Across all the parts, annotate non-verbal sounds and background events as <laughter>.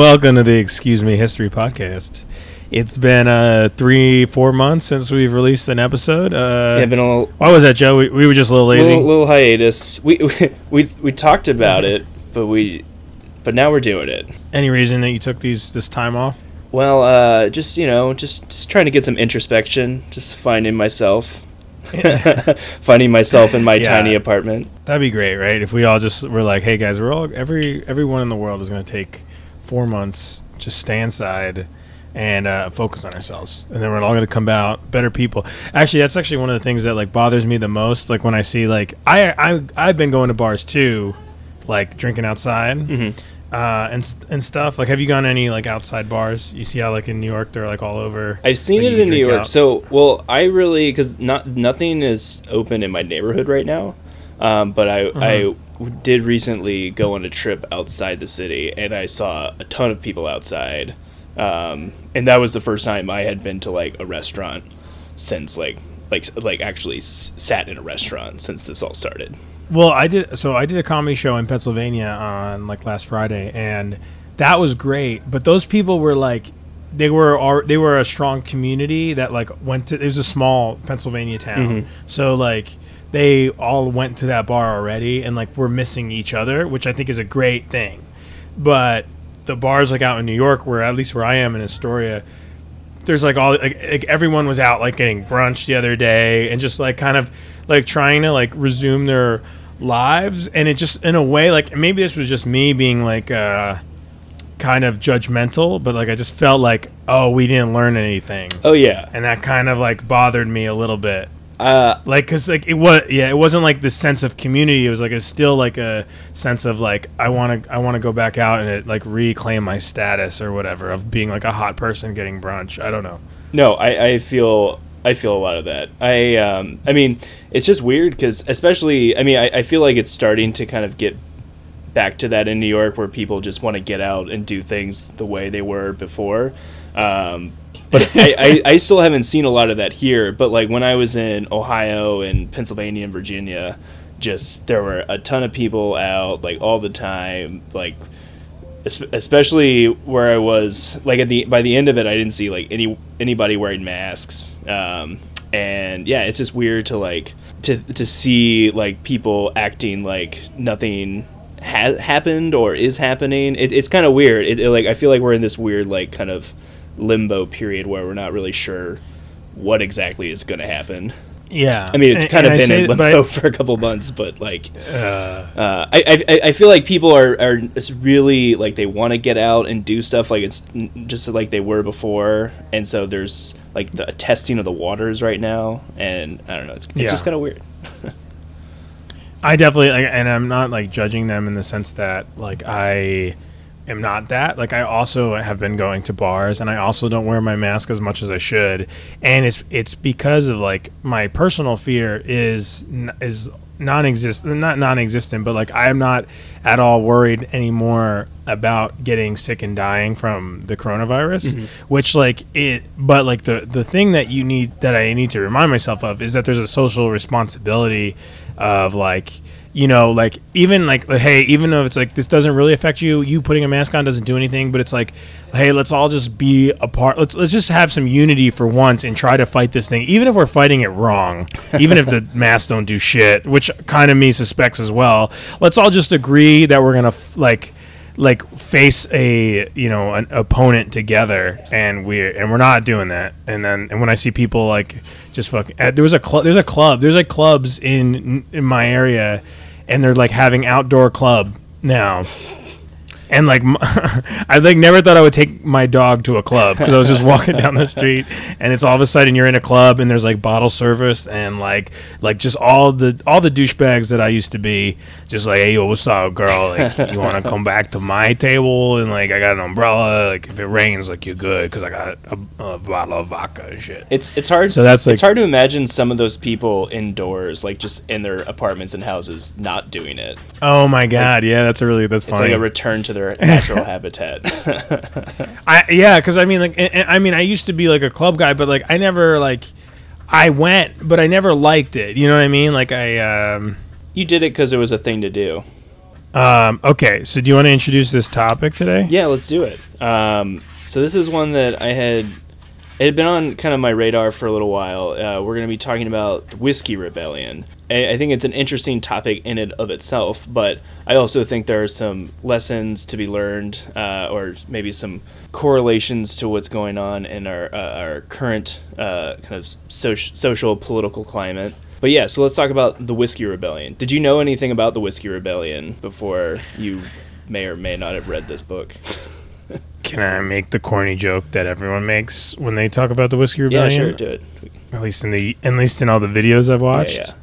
Welcome to the Excuse Me History podcast. It's been uh, three, four months since we've released an episode. Uh, yeah, been a little, why was that, Joe? We, we were just a little lazy. little, little hiatus. We, we we we talked about it, but we but now we're doing it. Any reason that you took these this time off? Well, uh, just you know, just just trying to get some introspection, just finding myself, <laughs> finding myself in my Yeah. tiny apartment. That'd be great, right? If we all just were like, "Hey guys, we're all every everyone in the world is going to take four months, just stay inside." And uh, focus on ourselves, and then we're all going to come out better people. Actually, that's actually one of the things that like bothers me the most. Like when I see like I I I've been going to bars too, like drinking outside. Mhm. uh, and and stuff. Like, have you gone to any like outside bars? You see how like in New York they're like all over. I've seen it in New York. out. So, well, I really because not nothing is open in my neighborhood right now. Um, but I Uh-huh. I w- did recently go on a trip outside the city, and I saw a ton of people outside. Um, and that was the first time I had been to like a restaurant since like like like actually s- sat in a restaurant since this all started. Well, I did. So I did a comedy show in Pennsylvania on like last Friday, and that was great. But those people were like, they were they were a strong community that like went to. It was a small Pennsylvania town, Mhm. so like they all went to that bar already, and like we're missing each other, which I think is a great thing. But the bars like out in New York, where at least where I am in Astoria, there's like all like, like everyone was out like getting brunch the other day and just like kind of like trying to like resume their lives. And it just in a way like maybe this was just me being like uh kind of judgmental but like I just felt like oh we didn't learn anything. Oh yeah, and that kind of like bothered me a little bit uh, like because like it was yeah it wasn't like this sense of community it was like it's still like a sense of like i want to i want to go back out and it, like reclaim my status or whatever of being like a hot person getting brunch i don't know No, I, I feel I feel a lot of that. I um I mean it's just weird because especially I mean I, I feel like it's starting to kind of get back to that in New York where people just want to get out and do things the way they were before. Um, but <laughs> I, I, I still haven't seen a lot of that here. But like when I was in Ohio and Pennsylvania and Virginia, just there were a ton of people out like all the time like especially where I was like at the by the end of it I didn't see like any anybody wearing masks um, and yeah it's just weird to like to to see like people acting like nothing has happened or is happening it, it's kind of weird it, it, like I feel like we're in this weird like kind of limbo period where we're not really sure what exactly is going to happen yeah I mean it's And- kind and of I been in limbo <laughs> for a couple months but like I, uh, uh, I, I I feel like people are are really like they want to get out and do stuff like it's just like they were before, and so there's like the testing of the waters right now, and I don't know, it's, it's Yeah. just kind of weird. <laughs> I definitely like, and I'm not like judging them in the sense that like I am not that. Like I also have been going to bars and I also don't wear my mask as much as I should. And it's it's because of like my personal fear is is non-existent not non-existent but like i'm not at all worried anymore about getting sick and dying from the coronavirus mm-hmm. which like it but like the the thing that you need that i need to remind myself of is that there's a social responsibility of like you know like even like hey even though it's like this doesn't really affect you you putting a mask on doesn't do anything but it's like hey let's all just be apart let's let's just have some unity for once and try to fight this thing even if we're fighting it wrong <laughs> even if the masks don't do shit which kind of me suspects as well. Let's all just agree that we're gonna f- like like face a you know an opponent together and we're and we're not doing that. And then and when i see people like just fucking uh, there was a club there's a club there's like clubs in in my area and they're like having outdoor club now and like <laughs> I like never thought I would take my dog to a club because I was just walking down the street and it's all of a sudden you're in a club and there's like bottle service and like like just all the all the douchebags that I used to be just like hey yo what's up girl like you want to <laughs> come back to my table and like I got an umbrella like if it rains like you're good because I got a, a bottle of vodka and shit It's it's hard. So that's, like- it's hard to imagine some of those people indoors, like just in their apartments and houses, not doing it. oh my god yeah that's a really that's It's like a return to their natural <laughs> habitat. I yeah, because I mean, like, and I mean, I used to be like a club guy, but like, I never like, I went, but I never liked it. You know what I mean? Like, I um, you did it because it was a thing to do. Um, okay, so do you want to introduce this topic today? Yeah, let's do it. Um, so this is one that I had. It had been on kind of my radar for a little while. Uh, we're going to be talking about the Whiskey Rebellion. I, I think it's an interesting topic in and of itself, but I also think there are some lessons to be learned, uh, or maybe some correlations to what's going on in our uh, our current uh, kind of soci- social political climate. But yeah, so let's talk about the Whiskey Rebellion. Did you know anything about the Whiskey Rebellion before you may or may not have read this book? <laughs> Can I make the corny joke that everyone makes when they talk about the whiskey Rebellion? yeah, sure, do it. At least in the at least in all the videos I've watched. yeah.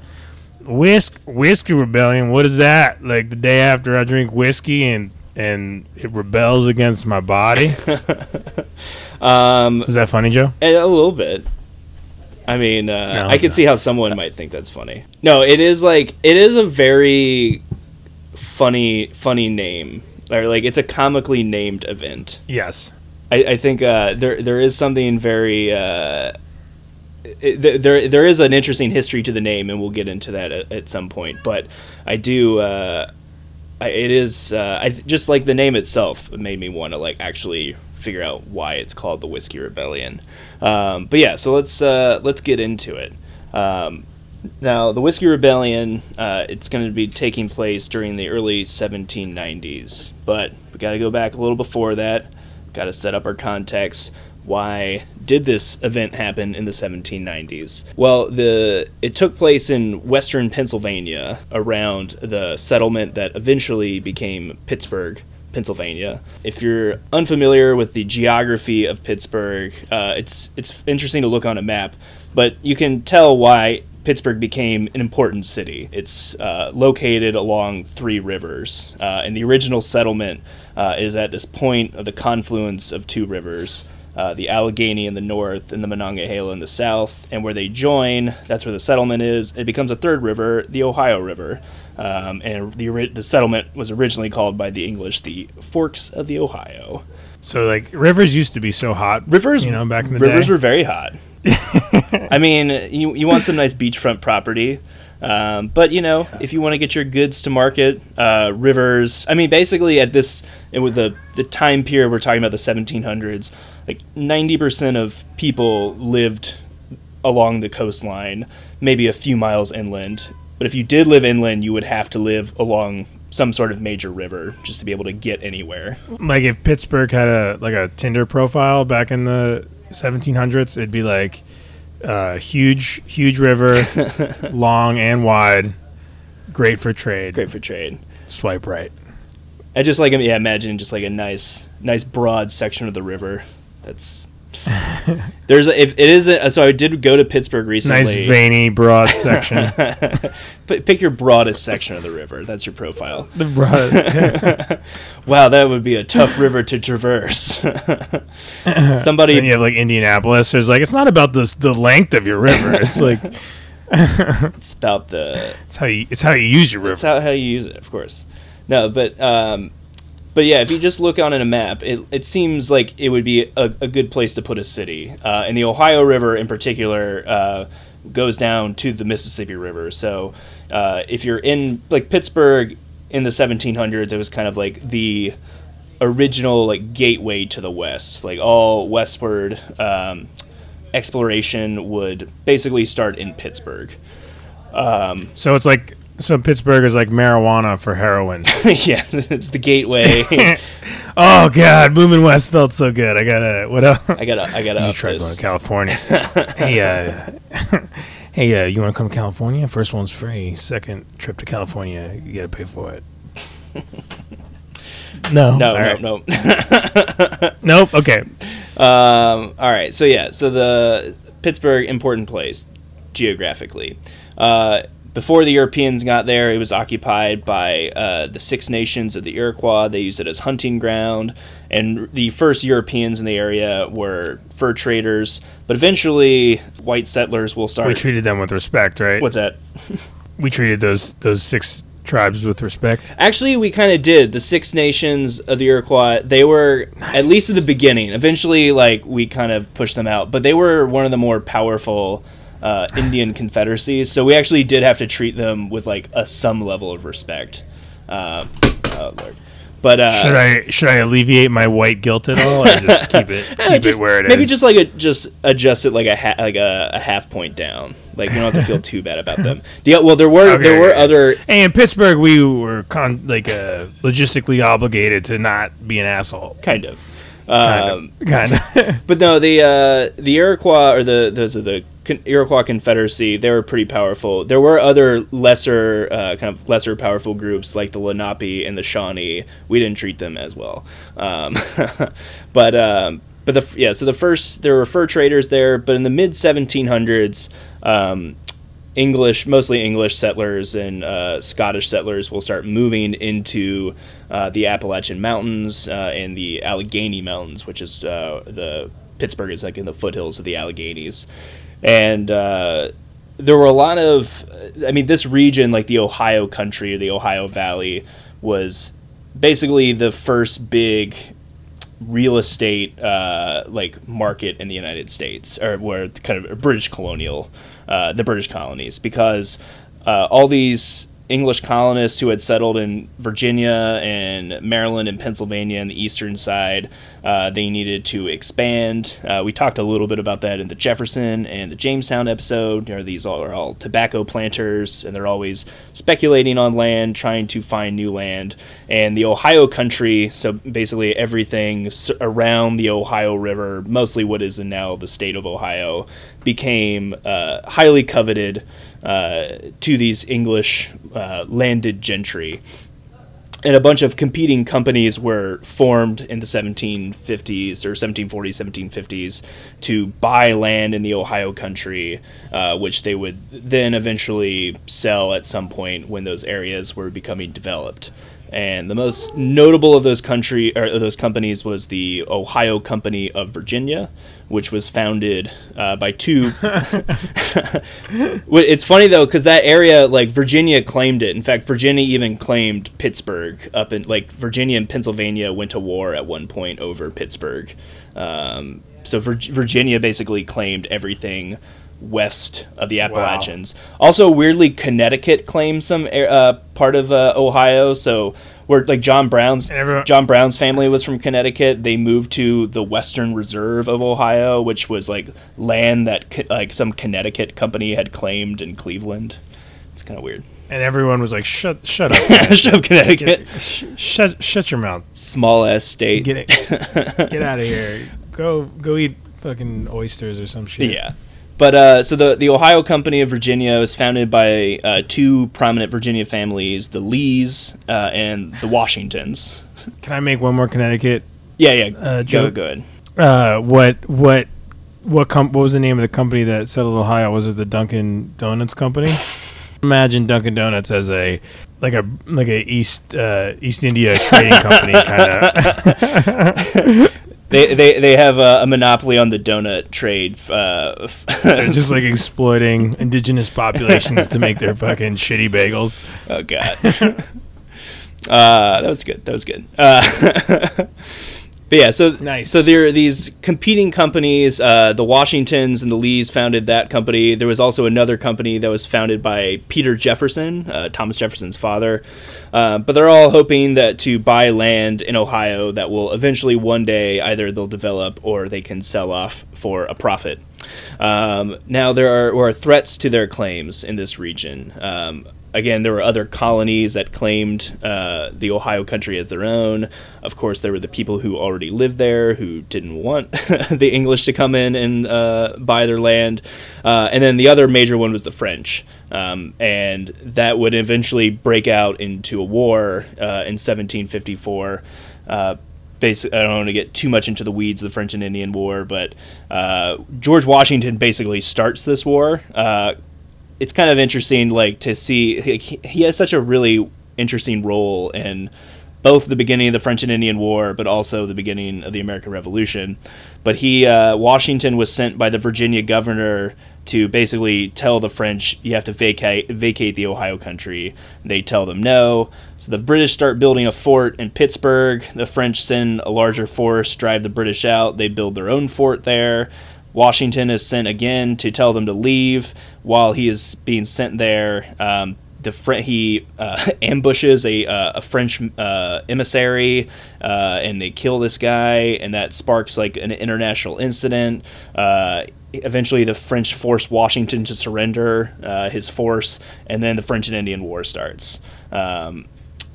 Whisk whiskey rebellion. What is that? Like the day after I drink whiskey and and it rebels against my body. <laughs> Um, Is that funny, Joe? a, a little bit. I mean, uh, No, I can not. see how someone might think that's funny. No, it is like it is a very funny, funny name. Or like it's a comically named event. Yes. I, I think uh, there there is something very uh, there there is an interesting history to the name, and we'll get into that at, at some point. But I do. Uh, I, it is uh, I just like the name itself made me want to like actually figure out why it's called the Whiskey Rebellion. Um, but yeah, so let's uh, let's get into it. Um, now, the Whiskey Rebellion, uh, it's going to be taking place during the early 1790s, but we got to go back a little before that. Got to set up our context. Why did this event happen in the 1790s? Well, the it took place in western Pennsylvania around the settlement that eventually became Pittsburgh, Pennsylvania. If you're unfamiliar with the geography of Pittsburgh, uh, it's it's interesting to look on a map, but you can tell why Pittsburgh became an important city. It's uh, located along three rivers, uh, and the original settlement uh, is at this point of the confluence of two rivers. Uh, the Allegheny in the north and the Monongahela in the south, and where they join, that's where the settlement is. It becomes a third river, the Ohio River, um, and the the settlement was originally called by the English the Forks of the Ohio. So like rivers used to be so hot. Rivers, you know, back in the day rivers day. were very hot. <laughs> I mean, you you want some nice beachfront property, um, but you know, if you want to get your goods to market, uh, rivers. I mean, basically at this with the the time period we're talking about the 1700s, like 90 percent of people lived along the coastline, maybe a few miles inland. But if you did live inland, you would have to live along some sort of major river just to be able to get anywhere. like if Pittsburgh had a like a Tinder profile back in the 1700s, it'd be like uh, huge, huge river, <laughs> long and wide, great for trade. Great for trade. Swipe right. I just like yeah, imagine just like a nice, nice broad section of the river. That's <laughs> there's a, if it is a, so I did go to Pittsburgh recently. Nice veiny broad section. <laughs> P- pick your broadest section of the river. That's your profile. the broad. <laughs> Wow, that would be a tough river to traverse. Then Somebody, you have like Indianapolis. There's like it's not about this the length of your river. It's like it's about the it's how you it's how you use your river. how, how you use it, of course. No, but um, but yeah, if you just look on in a map, it, it seems like it would be a, a good place to put a city. Uh, and the Ohio River, in particular, uh, goes down to the Mississippi River. So uh, if you're in like Pittsburgh in the 1700s, it was kind of like the original like gateway to the west. Like all westward um, exploration would basically start in Pittsburgh. Um, So it's like so Pittsburgh is like marijuana for heroin. <laughs> yes, it's the gateway. <laughs> oh God, moving west felt so good. I gotta what else? I gotta, I gotta You up tried going to California. <laughs> hey, uh, hey, uh, you want to come to California? First one's free. Second trip to California, you got to pay for it. no, No, right. no, no. nope. Okay, Um, all right, so yeah, so the Pittsburgh important place geographically. Uh, before the Europeans got there, it was occupied by uh, the Six Nations of the Iroquois. They used it as hunting ground, and the first Europeans in the area were fur traders. But eventually, white settlers will start. we treated them with respect, right? What's that? <laughs> we treated those those six tribes with respect. Actually, we kind of did. The Six Nations of the Iroquois, they were, at least at the beginning, eventually, like, we kind of pushed them out, but they were one of the more powerful uh, Indian confederacies, so we actually did have to treat them with, like, a some level of respect. Uh, Oh lord. But uh, Should I should I alleviate my white guilt at all, or just <laughs> keep it keep just- it where it is? maybe just like a just adjust it like a ha- like a, a half point down. Like you don't have to feel too bad about them. The well, there were Okay, there were okay. other Hey, in Pittsburgh, we were con- like uh, logistically obligated to not be an asshole. kind of. Kind Um, of. Kind of. <laughs> But no, the uh, the Iroquois or the those are the Iroquois Confederacy. They were pretty powerful. There were other lesser uh, kind of lesser powerful groups like the Lenape and the Shawnee. We didn't treat them as well. Um, <laughs> but um, but the yeah, so the first there were fur traders there, but in the mid 1700s. Um, English, mostly English settlers and uh, Scottish settlers will start moving into uh, the Appalachian Mountains uh, and the Allegheny Mountains, which is uh, the Pittsburgh is like in the foothills of the Alleghenies, and uh, there were a lot of, I mean, this region, like the Ohio country or the Ohio Valley, was basically the first big real estate uh, like market in the United States, or where kind of British colonial, uh, the British colonies, because uh, all these English colonists who had settled in Virginia and Maryland and Pennsylvania on the eastern side, uh, they needed to expand. Uh, we talked a little bit about that in the Jefferson and the Jamestown episode. You know, these are all tobacco planters, and they're always speculating on land, trying to find new land. And the Ohio country, so basically everything around the Ohio River, mostly what is now the state of Ohio, became uh, highly coveted uh, to these English uh, landed gentry. And a bunch of competing companies were formed in the 1750s or 1740s, 1750s to buy land in the Ohio country, uh, which they would then eventually sell at some point when those areas were becoming developed. And the most notable of those country or those companies was the Ohio Company of Virginia, which was founded uh, by two <laughs> It's funny though because that area, like Virginia, claimed it. In fact, Virginia even claimed Pittsburgh. Up in like Virginia and Pennsylvania went to war at one point over Pittsburgh. Um, so Vir- Virginia basically claimed everything west of the Appalachians. Also, weirdly, Connecticut claimed some uh, part of uh, Ohio. So where like John Brown's everyone- John Brown's family was from Connecticut. They moved to the Western Reserve of Ohio, which was like land that like some Connecticut company had claimed in Cleveland. It's kind of weird. and everyone was like, "Shut, shut up. <laughs> Shut up, Connecticut. Sh- shut, shut your mouth. Small ass state. Get it, <laughs> get out of here. Go, go eat fucking oysters or some shit." Yeah. But uh, so the the Ohio Company of Virginia was founded by uh, two prominent Virginia families, the Lees uh, and the Washingtons. Can I make one more Connecticut? Yeah, yeah. Uh, go, joke. go ahead. Uh, what, what, what? Com- what was the name of the company that settled Ohio? Was it the Dunkin' Donuts company? <laughs> Imagine Dunkin' Donuts as a like a like a East uh, East India trading company kind of. <laughs> They, they, they have a, a monopoly on the donut trade. Uh, They're <laughs> just like exploiting indigenous populations to make their fucking <laughs> shitty bagels. Oh god. <laughs> uh, that was good. That was good. Uh, but yeah, so Nice. So there are these competing companies. Uh, the Washingtons and the Lees founded that company. There was also another company that was founded by Peter Jefferson, uh, Thomas Jefferson's father. Uh, but they're all hoping that to buy land in Ohio that will eventually one day either they'll develop or they can sell off for a profit. Um, now there are, were threats to their claims in this region. Um, again, there were other colonies that claimed uh, the Ohio country as their own. Of course, there were the people who already lived there who didn't want <laughs> the English to come in and uh, buy their land. Uh, and then the other major one was the French. Um, and that would eventually break out into a war uh, in 1754. Uh, basically, I don't want to get too much into the weeds of the French and Indian War, but uh, George Washington basically starts this war. It's kind of interesting, like to see he, he has such a really interesting role in both the beginning of the French and Indian War, but also the beginning of the American Revolution. But he, uh, Washington, was sent by the Virginia governor to basically tell the French you have to vacate vacate the Ohio country. They tell them no. So the British start building a fort in Pittsburgh. The French send a larger force, drive the British out. They build their own fort there. Washington is sent again to tell them to leave. While he is being sent there, um, the Fr- he uh, <laughs> ambushes a, uh, a French uh, emissary, uh, and they kill this guy, and that sparks like an international incident. Uh, eventually, the French force Washington to surrender uh, his force, and then the French and Indian War starts. Um,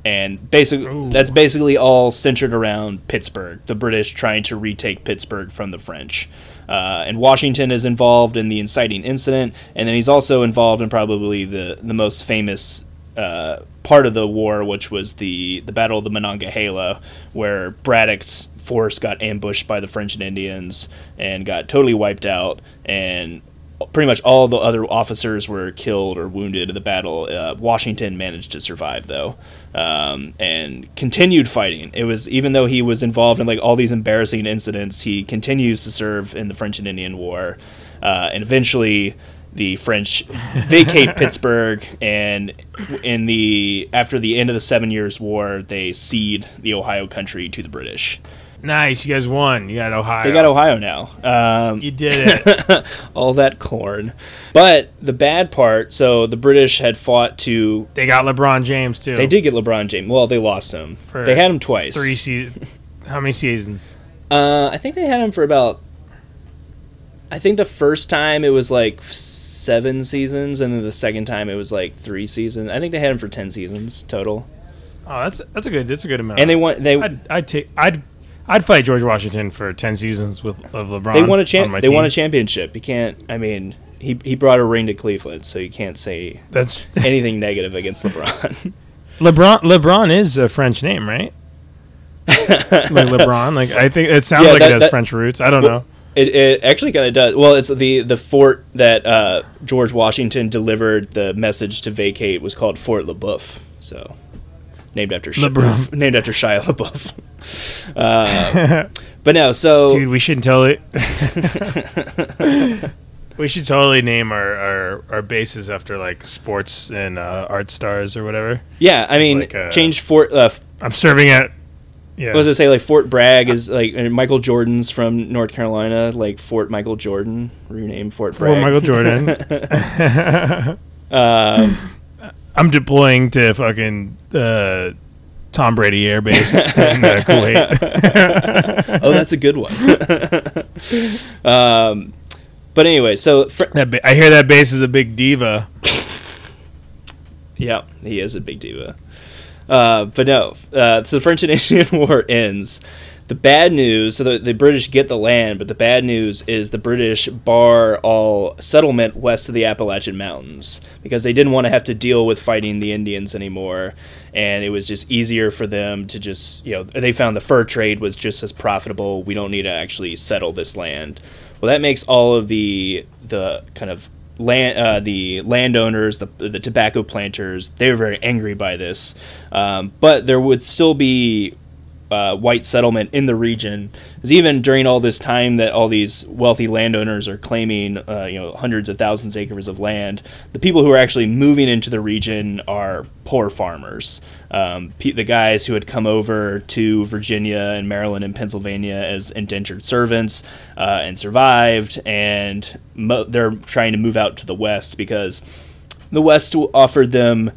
and basically, Ooh. that's basically all centered around Pittsburgh. The British trying to retake Pittsburgh from the French. Uh, and Washington is involved in the inciting incident, and then he's also involved in probably the the most famous uh, part of the war, which was the the Battle of the Monongahela, where Braddock's force got ambushed by the French and Indians and got totally wiped out, and pretty much all the other officers were killed or wounded in the battle. Uh, Washington managed to survive though, um, and continued fighting. It was even though he was involved in like all these embarrassing incidents, he continues to serve in the French and Indian War, uh, and eventually. The French <laughs> vacate Pittsburgh, and in the after the end of the Seven Years' War, they cede the Ohio country to the British. Nice, you guys won. You got Ohio. They got Ohio now. Um, You did it. <laughs> all that corn. But the bad part, so the British had fought to. they got LeBron James too. They did get LeBron James. Well, they lost him. For they had him twice. three seasons. How many seasons? Uh, I think they had him for about. I think the first time it was like seven seasons, and then the second time it was like three seasons. I think they had him for ten seasons total. Oh, that's that's a good that's a good amount. And they won. They I'd, I'd take I'd I'd fight George Washington for ten seasons with of LeBron. they won a champ. They won a championship. You can't. I mean, he he brought a ring to Cleveland, so you can't say That's <laughs> anything negative against LeBron. LeBron. LeBron is a French name, right? <laughs> like LeBron. Like I think it sounds Yeah, like that- it has that- French roots. I don't Well, know. It, it actually kind of does. Well, it's the the fort that uh, George Washington delivered the message to vacate was called Fort LeBoeuf. So named after Sh- <laughs> named after Shia LaBeouf. Uh, but no, so Dude, we should totally. <laughs> we should totally name our, our, our bases after like sports and uh, art stars or whatever. yeah, I mean, like, uh, change Fort. Uh, I'm serving at. Yeah. what does it say? Like Fort Bragg is like Michael Jordan's from North Carolina, like Fort Michael Jordan, rename Fort For Bragg. Michael Jordan. <laughs> Um, I'm deploying to fucking uh, Tom Brady Air Base <laughs> in uh, Kuwait. <laughs> oh, that's a good one. um, but anyway, so fr- that ba- I hear that base is a big diva. <laughs> Yeah, he is a big diva. Uh, but no, uh, so the French and Indian War ends. The bad news, so the, the British get the land, but the bad news is the British bar all settlement west of the Appalachian Mountains because they didn't want to have to deal with fighting the Indians anymore. And it was just easier for them to just, you know, they found the fur trade was just as profitable. We don't need to actually settle this land. Well, that makes all of the the kind of land uh, the landowners, the the tobacco planters, they were very angry by this. Um, but there would still be uh, white settlement in the region. Because even during all this time that all these wealthy landowners are claiming, uh, you know, hundreds of thousands of acres of land, the people who are actually moving into the region are poor farmers. Um, the guys who had come over to Virginia and Maryland and Pennsylvania as indentured servants uh, and survived, and mo- they're trying to move out to the west because the West offered them,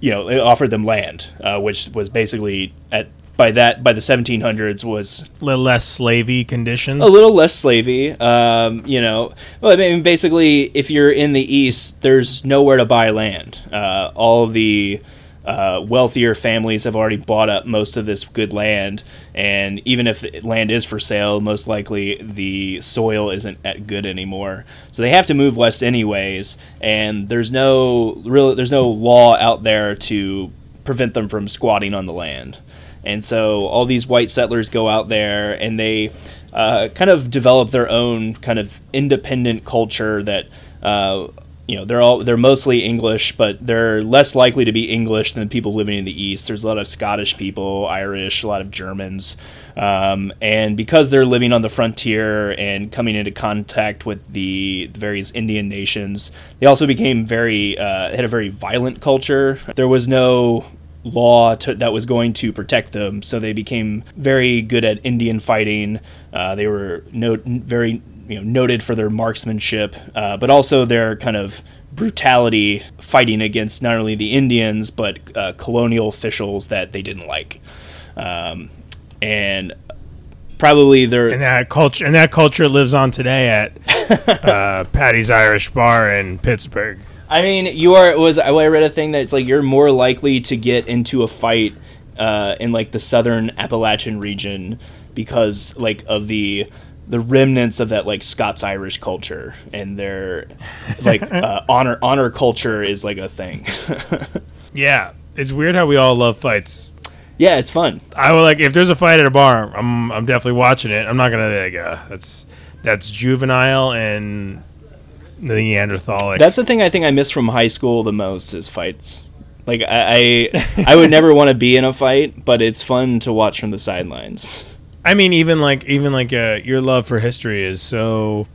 you know, it offered them land, uh, which was basically at by that by the 1700s was a little less slavey conditions. a little less slavey. Um, you know, well, I mean, basically, if you're in the East, there's nowhere to buy land. Uh, all the uh, wealthier families have already bought up most of this good land, and even if land is for sale, most likely the soil isn't at good anymore. So they have to move west anyways, and there's no real there's no law out there to prevent them from squatting on the land. And so all these white settlers go out there and they uh, kind of develop their own kind of independent culture that. Uh, you know they're all they're mostly English, but they're less likely to be English than the people living in the East. There's a lot of Scottish people, Irish, a lot of Germans, um, and because they're living on the frontier and coming into contact with the, the various Indian nations, they also became very uh, had a very violent culture. There was no law to, that was going to protect them, so they became very good at Indian fighting. Uh, they were no, very you know noted for their marksmanship, uh, but also their kind of brutality fighting against not only the Indians but uh, colonial officials that they didn't like, um, and probably they're And that culture and that culture lives on today at <laughs> uh, Patty's Irish Bar in Pittsburgh. I mean, you are was I read a thing that it's like you're more likely to get into a fight uh, in like the southern Appalachian region because like of the the remnants of that like Scots Irish culture and their like <laughs> uh, honor honor culture is like a thing. <laughs> Yeah, it's weird how we all love fights. yeah, it's fun. I would like if there's a fight at a bar, I'm I'm definitely watching it. I'm not gonna like uh, that's that's juvenile and the Neanderthalic. That's the thing I think I miss from high school the most is fights. Like I I, I would never want to be in a fight, but it's fun to watch from the sidelines. I mean, even like even like uh, your love for history is so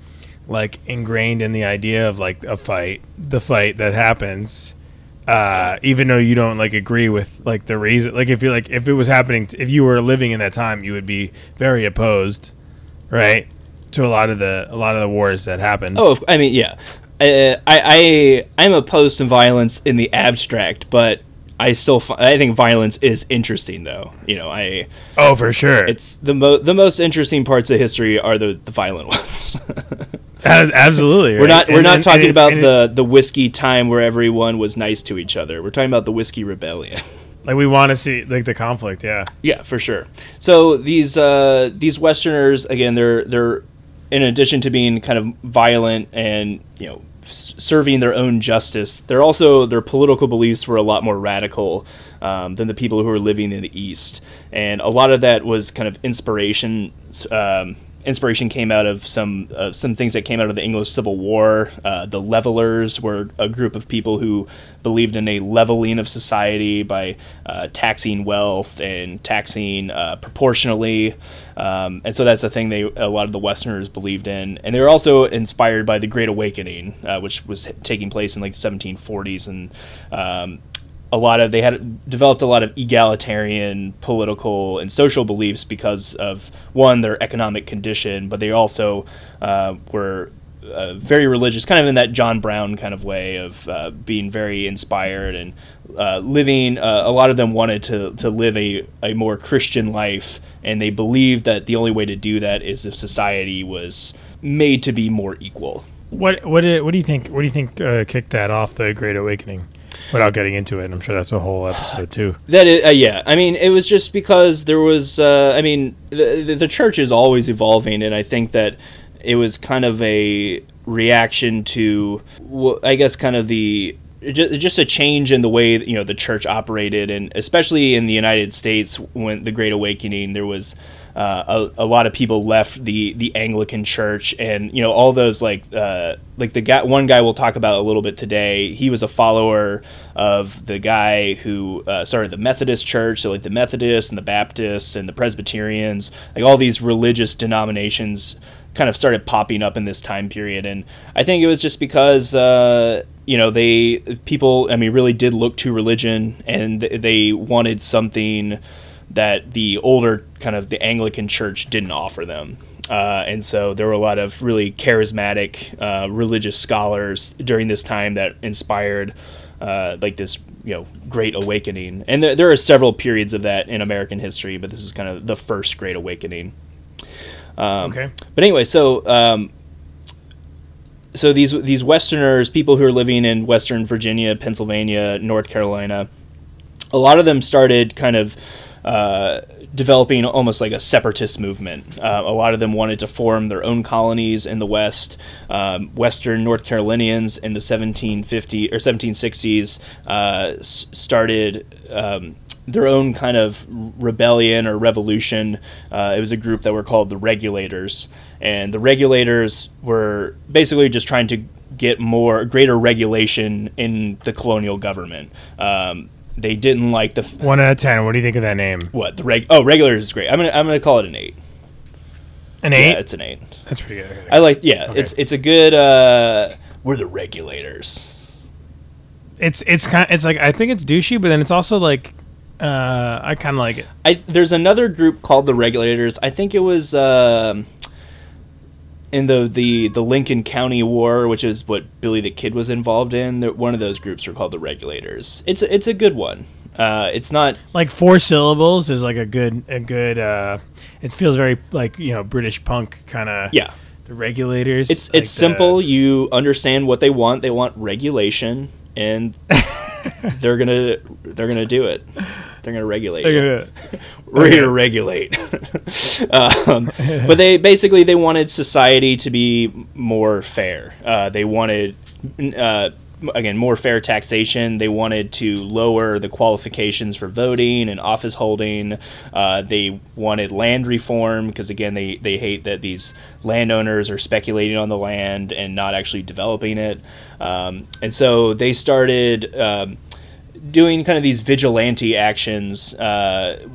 like ingrained in the idea of like a fight, the fight that happens. Uh, even though you don't like agree with like the reason, like if you like if it was happening, t- if you were living in that time, you would be very opposed, right, to a lot of the a lot of the wars that happened. Oh, I mean, yeah. Uh, I I I'm opposed to violence in the abstract, but I still I think violence is interesting though. You know, I oh, for sure. it's the mo- the most interesting parts of history are the the violent <laughs> ones. Absolutely. we're not we're And- not and- talking and about the the whiskey time where everyone was nice to each other. We're talking about the whiskey rebellion. <laughs> like we want to see like the conflict. Yeah. Yeah, for sure. So these uh, these Westerners again, they're they're in addition to being kind of violent and you know serving their own justice, they're also their political beliefs were a lot more radical um, than the people who were living in the East, and a lot of that was kind of inspiration. Um, inspiration came out of some uh, some things that came out of the English Civil War. Uh, the Levelers were a group of people who believed in a leveling of society by uh, taxing wealth and taxing uh, proportionally, um, and so that's a thing they a lot of the Westerners believed in. And they were also inspired by the Great Awakening, uh, which was taking place in like the 1740s and. Um, a lot of they had developed a lot of egalitarian political and social beliefs because of one their economic condition, but they also uh, were uh, very religious, kind of in that John Brown kind of way of uh, being very inspired and uh, living. Uh, a lot of them wanted to to live a, a more Christian life, and they believed that the only way to do that is if society was made to be more equal. What what do- what do you think? What do you think uh, kicked that off the Great Awakening? Without getting into it, I'm sure that's a whole episode too. That is, uh, yeah. I mean, it was just because there was. Uh, I mean, the, the the church is always evolving, and I think that it was kind of a reaction to, I guess, kind of the ju- just a change in the way you know the church operated, and especially in the United States when the Great Awakening, there was. Uh, a, a lot of people left the the Anglican Church, and you know all those like uh, like the guy one guy we'll talk about a little bit today. He was a follower of the guy who uh, started the Methodist Church, so like the Methodists and the Baptists and the Presbyterians, like all these religious denominations kind of started popping up in this time period, and I think it was just because uh, you know they people I mean really did look to religion, and they wanted something that the older kind of the Anglican Church didn't offer them. Uh, and so there were a lot of really charismatic uh, religious scholars during this time that inspired uh, like this you know great awakening. And there, there are several periods of that in American history, but this is kind of the first great awakening. Um, Okay. But anyway, so um, so these these Westerners, people who are living in Western Virginia, Pennsylvania, North Carolina, a lot of them started kind of uh, developing almost like a separatist movement. Uh, a lot of them wanted to form their own colonies in the West. Um, Western North Carolinians in the 1750 or 1760s uh, s- started. Um, their own kind of rebellion or revolution. Uh, it was a group that were called the Regulators, and the Regulators were basically just trying to get more greater regulation in the colonial government. Um, they didn't like the f- One out of ten. What do you think of that name? what the reg. Oh, Regulators is great. I'm gonna I'm gonna call it an eight. An eight. Yeah, it's an eight. That's pretty good. I like. Yeah, Okay. it's it's a good. Uh, we're the Regulators. it's it's kind. Of, It's like I think it's douchey, but then it's also like uh, I kind of like it. I there's another group called the Regulators. I think it was um, in the, the the Lincoln County War, which is what Billy the Kid was involved in, one of those groups were called the Regulators. It's a, it's a good one. Uh, it's not like four syllables is like a good a good. Uh, it feels very like you know British punk kind of. Yeah. The regulators. It's like it's simple. You understand what they want. They want regulation, and <laughs> they're gonna they're gonna do it. They're gonna regulate. They're gonna, <laughs> We're here to regulate. <laughs> um, but they basically they wanted society to be more fair. Uh, they wanted. Uh, again more fair taxation. They wanted to lower the qualifications for voting and office holding. Uh, they wanted land reform because again they they hate that these landowners are speculating on the land and not actually developing it. Um, and so they started. Um, doing kind of these vigilante actions. Uh,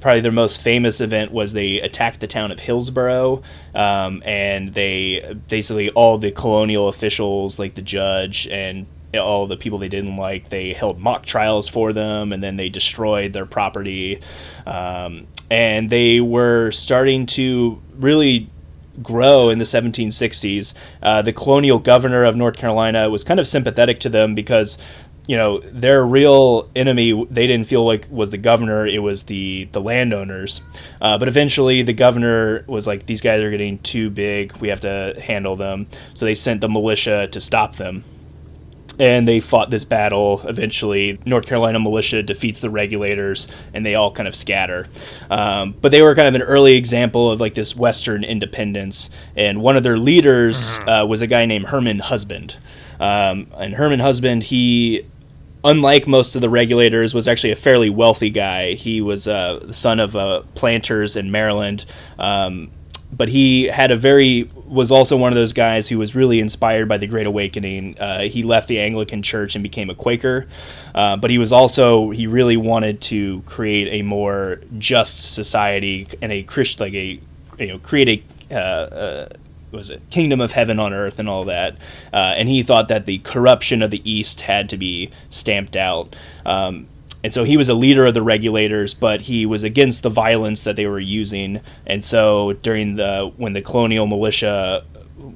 probably their most famous event was they attacked the town of Hillsborough, um, and they basically all the colonial officials, like the judge and all the people they didn't like, they held mock trials for them, and then they destroyed their property. Um, and they were starting to really grow in the 1760s. Uh, the colonial governor of North Carolina was kind of sympathetic to them because you know their real enemy they didn't feel like was the governor it was the the landowners uh, but eventually the governor was like these guys are getting too big we have to handle them so they sent the militia to stop them and they fought this battle. Eventually, North Carolina militia defeats the regulators, and they all kind of scatter. Um, but they were kind of an early example of like this Western independence, and one of their leaders mm-hmm. uh, was a guy named Herman Husband. Um, and Herman Husband, he unlike most of the regulators, was actually a fairly wealthy guy. He was uh, the son of uh, planters in Maryland. Um, but he had a very was also one of those guys who was really inspired by the Great Awakening. Uh, he left the Anglican Church and became a Quaker, uh, but he was also he really wanted to create a more just society and a Christ like a you know create a uh, uh was it kingdom of heaven on earth and all that uh, and he thought that the corruption of the east had to be stamped out um, and so he was a leader of the regulators, but he was against the violence that they were using. And so during the when the colonial militia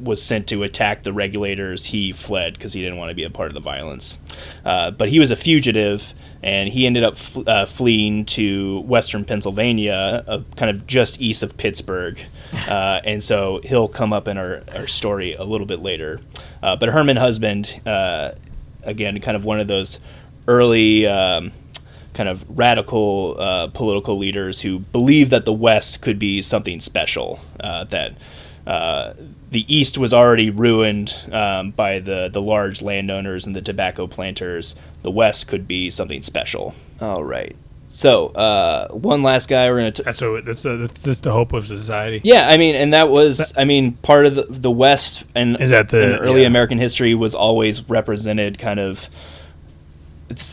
was sent to attack the regulators, he fled because he didn't want to be a part of the violence. Uh, but he was a fugitive, and he ended up f- uh, fleeing to western Pennsylvania, uh, kind of just east of Pittsburgh. Uh, and so he'll come up in our, our story a little bit later. Uh, but Herman Husband, uh, again, kind of one of those early. Um, kind of radical uh, political leaders who believed that the West could be something special, uh, that uh, the East was already ruined um, by the, the large landowners and the tobacco planters. The West could be something special. All right. So, uh, one last guy we're gonna. T- that's a, that's a, that's just the hope of society. Yeah, I mean, and that was, I mean, part of the, the West and is that the early yeah. American history was always represented kind of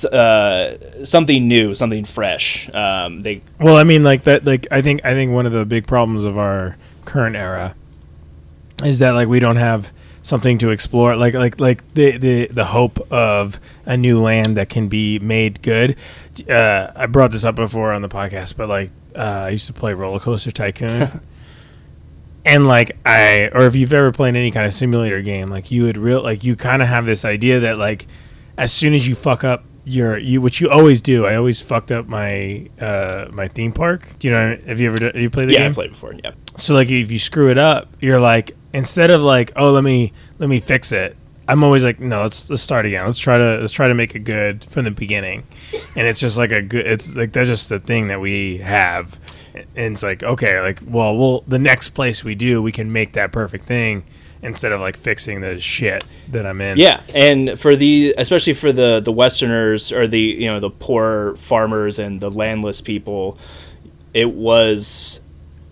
uh, something new, something fresh. Um, they well, I mean, like that. Like I think I think one of the big problems of our current era is that like we don't have something to explore. Like like like the the the hope of a new land that can be made good. Uh, I brought this up before on the podcast, but like uh, I used to play Roller Coaster Tycoon. <laughs> and like I, or if you've ever played any kind of simulator game, like you would real, like you kind of have this idea that like as soon as you fuck up your you which you always do. I always fucked up my uh my theme park. Do you know? Have you ever have you played the yeah, game? Yeah, I played before. Yeah. So like if you screw it up, you're like instead of like oh let me let me fix it. I'm always like no let's let's start again. Let's try to let's try to make it good from the beginning. <coughs> And it's just like a good. It's like that's just the thing that we have. And it's like okay like well we'll the next place we do we can make that perfect thing instead of like fixing the shit that I'm in. Yeah, and for the especially for the the Westerners or the you know the poor farmers and the landless people, it was.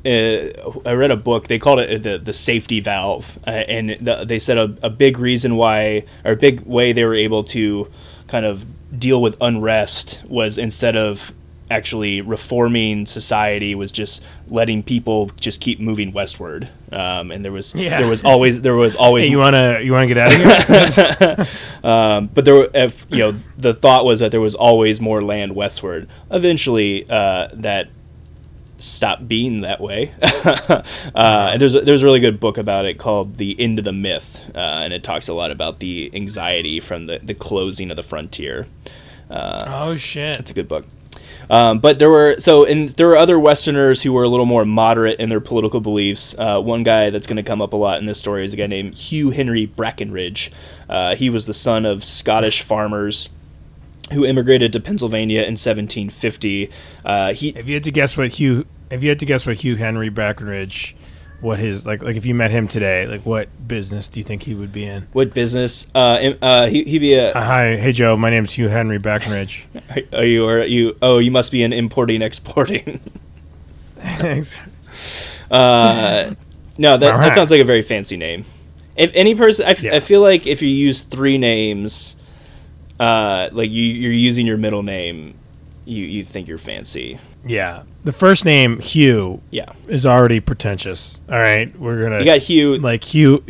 Uh, I read a book. They called it the the safety valve, uh, and the, they said a, a big reason why or a big way they were able to kind of deal with unrest was instead of actually reforming society was just letting people just keep moving westward. Um, and there was yeah. there was always there was <laughs> always hey, you wanna you wanna get out of here. <laughs> um, but there were if you know the thought was that there was always more land westward. Eventually, uh, that stop being that way. <laughs> uh, and there's a, there's a really good book about it called The End of the Myth, uh, and it talks a lot about the anxiety from the, the closing of the frontier. Uh, oh shit! It's a good book. Um, but there were so and there were other Westerners who were a little more moderate in their political beliefs. Uh, one guy that's going to come up a lot in this story is a guy named Hugh Henry Brackenridge. Uh, he was the son of Scottish farmers who immigrated to Pennsylvania in 1750. Uh, he, if you had to guess what Hugh, if you had to guess what Hugh Henry Brackenridge what his like like if you met him today, like what business do you think he would be in? What business? Uh, uh he he be a. Uh, hi, hey Joe, my name's Hugh Henry Brackenridge. <laughs> are you are you? Oh, you must be in importing exporting. Thanks. <laughs> uh, no, that right. that sounds like a very fancy name. If any person, I, f- yeah. I feel like if you use three names, uh, like you you're using your middle name, you you think you're fancy. Yeah. The first name Hugh yeah. is already pretentious. All right, we're gonna. You got Hugh. Like Hugh.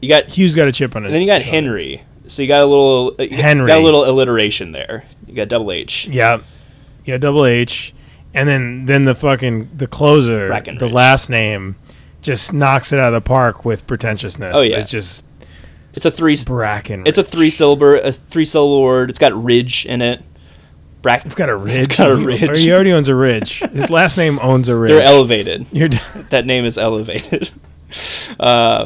You got Hugh's got a chip on it. Then you got Henry. So you got a little uh, Henry. Got a little alliteration there. You got double H. Yeah. You got double H, and then then the fucking the closer, the last name, just knocks it out of the park with pretentiousness. Oh yeah. It's just. It's a three Bracken. It's a three syllable a three syllable word. It's got ridge in it. Brack- it's got a ridge. It's got a ridge. He already owns a ridge. His <laughs> last name owns a ridge. They're elevated. <laughs> You're d- that name is elevated. <laughs> Uh,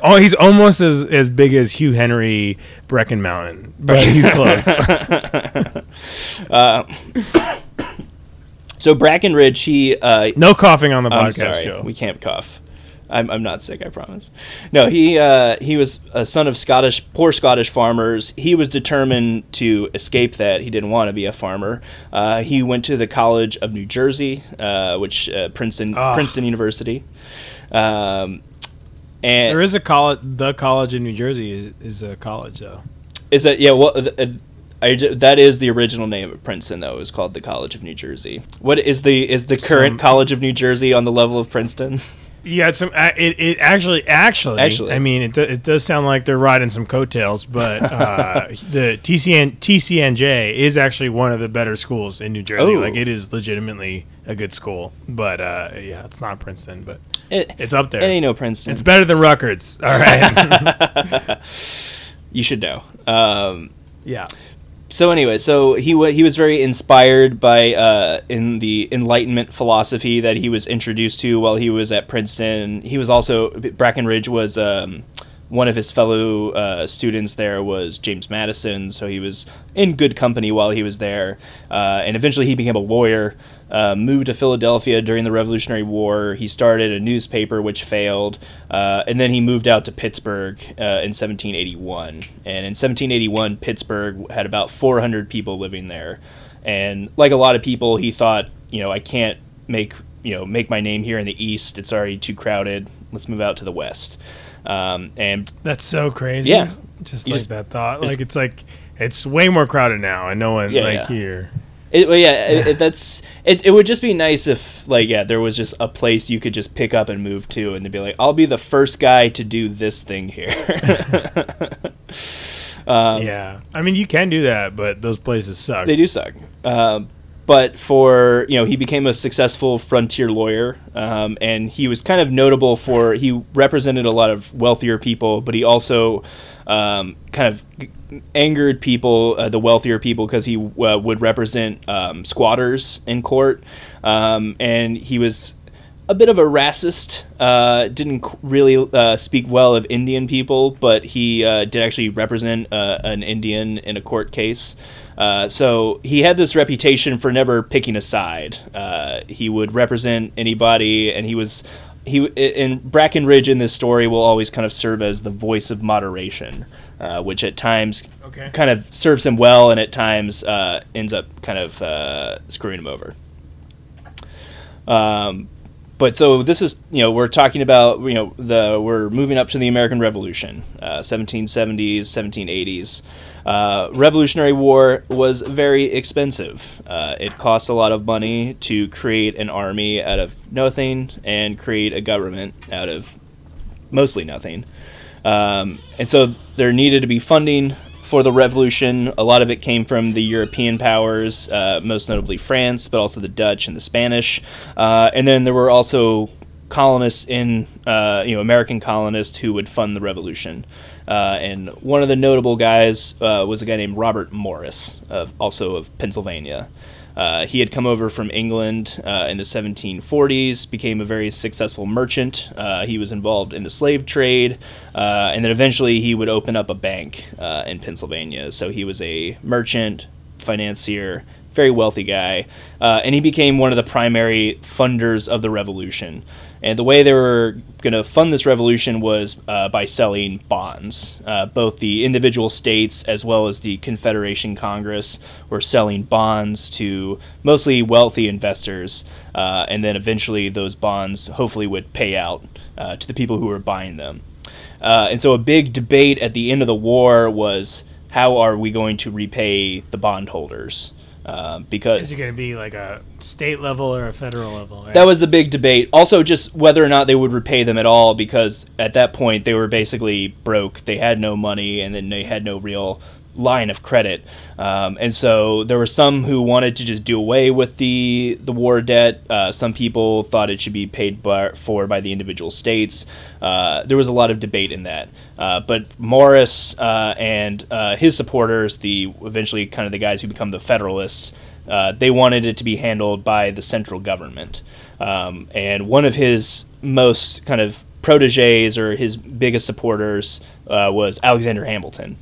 oh, he's almost as, as big as Hugh Henry Brecken Mountain, but he's close. uh, <coughs> <coughs> so Brackenridge, he uh, no coughing on the podcast, sorry, Joe. We can't cough. I'm, I'm not sick, I promise. No, he uh, he was a son of Scottish poor Scottish farmers. He was determined to escape that. He didn't want to be a farmer. Uh, he went to the College of New Jersey, uh, which uh, Princeton oh. Princeton University. Um, and there is a college. The College in New Jersey is, is a college, though. Is that yeah? Well, uh, I, that is the original name of Princeton, though. Is called the College of New Jersey. What is the is the current Some, College of New Jersey on the level of Princeton? <laughs> Yeah, some. Uh, it, it actually, actually, actually, I mean, it, do, it does sound like they're riding some coattails, but uh, <laughs> the TCN TCNJ is actually one of the better schools in New Jersey. Oh. Like, it is legitimately a good school, but uh, yeah, it's not Princeton, but it, it's up there. It ain't no Princeton. It's better than Rutgers. All right, <laughs> you should know. Um, yeah so anyway, so he w- he was very inspired by uh, in the Enlightenment philosophy that he was introduced to while he was at Princeton. He was also Brackenridge was um, one of his fellow uh, students there was James Madison, so he was in good company while he was there, uh, and eventually he became a lawyer uh, moved to Philadelphia during the Revolutionary War. He started a newspaper which failed, uh, and then he moved out to Pittsburgh uh, in 1781. And in 1781, Pittsburgh had about 400 people living there. And like a lot of people, he thought, you know, I can't make you know make my name here in the East. It's already too crowded. Let's move out to the West. Um, and that's so crazy. Yeah, just like just, that thought. Like it's like it's way more crowded now, and no one yeah, like yeah. here. It, well, yeah, it, it, <laughs> that's it. It would just be nice if, like, yeah, there was just a place you could just pick up and move to, and they'd be like, "I'll be the first guy to do this thing here." <laughs> <laughs> um, yeah, I mean, you can do that, but those places suck. They do suck. Um, but for you know, he became a successful frontier lawyer, um, and he was kind of notable for he represented a lot of wealthier people, but he also um, kind of angered people, uh, the wealthier people, because he uh, would represent um, squatters in court, um, and he was a bit of a racist. Uh, didn't really uh, speak well of Indian people, but he uh, did actually represent uh, an Indian in a court case. Uh, so he had this reputation for never picking a side. Uh, he would represent anybody, and he was he in Brackenridge in this story will always kind of serve as the voice of moderation, uh, which at times okay. kind of serves him well, and at times uh, ends up kind of uh, screwing him over. Um, but so this is you know we're talking about you know the we're moving up to the American Revolution, 1770s, uh, 1780s. Uh, Revolutionary War was very expensive. Uh, it cost a lot of money to create an army out of nothing and create a government out of mostly nothing. Um, and so there needed to be funding for the revolution. A lot of it came from the European powers, uh, most notably France, but also the Dutch and the Spanish. Uh, and then there were also colonists in, uh, you know, American colonists who would fund the revolution. Uh, and one of the notable guys uh, was a guy named Robert Morris, of, also of Pennsylvania. Uh, he had come over from England uh, in the 1740s, became a very successful merchant. Uh, he was involved in the slave trade, uh, and then eventually he would open up a bank in Pennsylvania. So he was a merchant, financier, very wealthy guy, uh, and he became one of the primary funders of the revolution. And the way they were going to fund this revolution was uh, by selling bonds. Uh, both the individual states as well as the Confederation Congress were selling bonds to mostly wealthy investors, uh, and then eventually those bonds hopefully would pay out uh, to the people who were buying them. Uh, and so a big debate at the end of the war was how are we going to repay the bondholders? Uh, because Is it going to be like a state level or a federal level? right? that was the big debate. Also, just whether or not they would repay them at all, because at that point they were basically broke. They had no money, and then they had no real line of credit. Um, and so there were some who wanted to just do away with the the war debt. Uh, some people thought it should be paid by, for by the individual states. Uh, there was a lot of debate in that. Uh, but Morris uh, and uh, his supporters, the eventually kind of the guys who become the Federalists, uh, they wanted it to be handled by the central government. Um, and one of his most kind of proteges or his biggest supporters was Alexander Hamilton.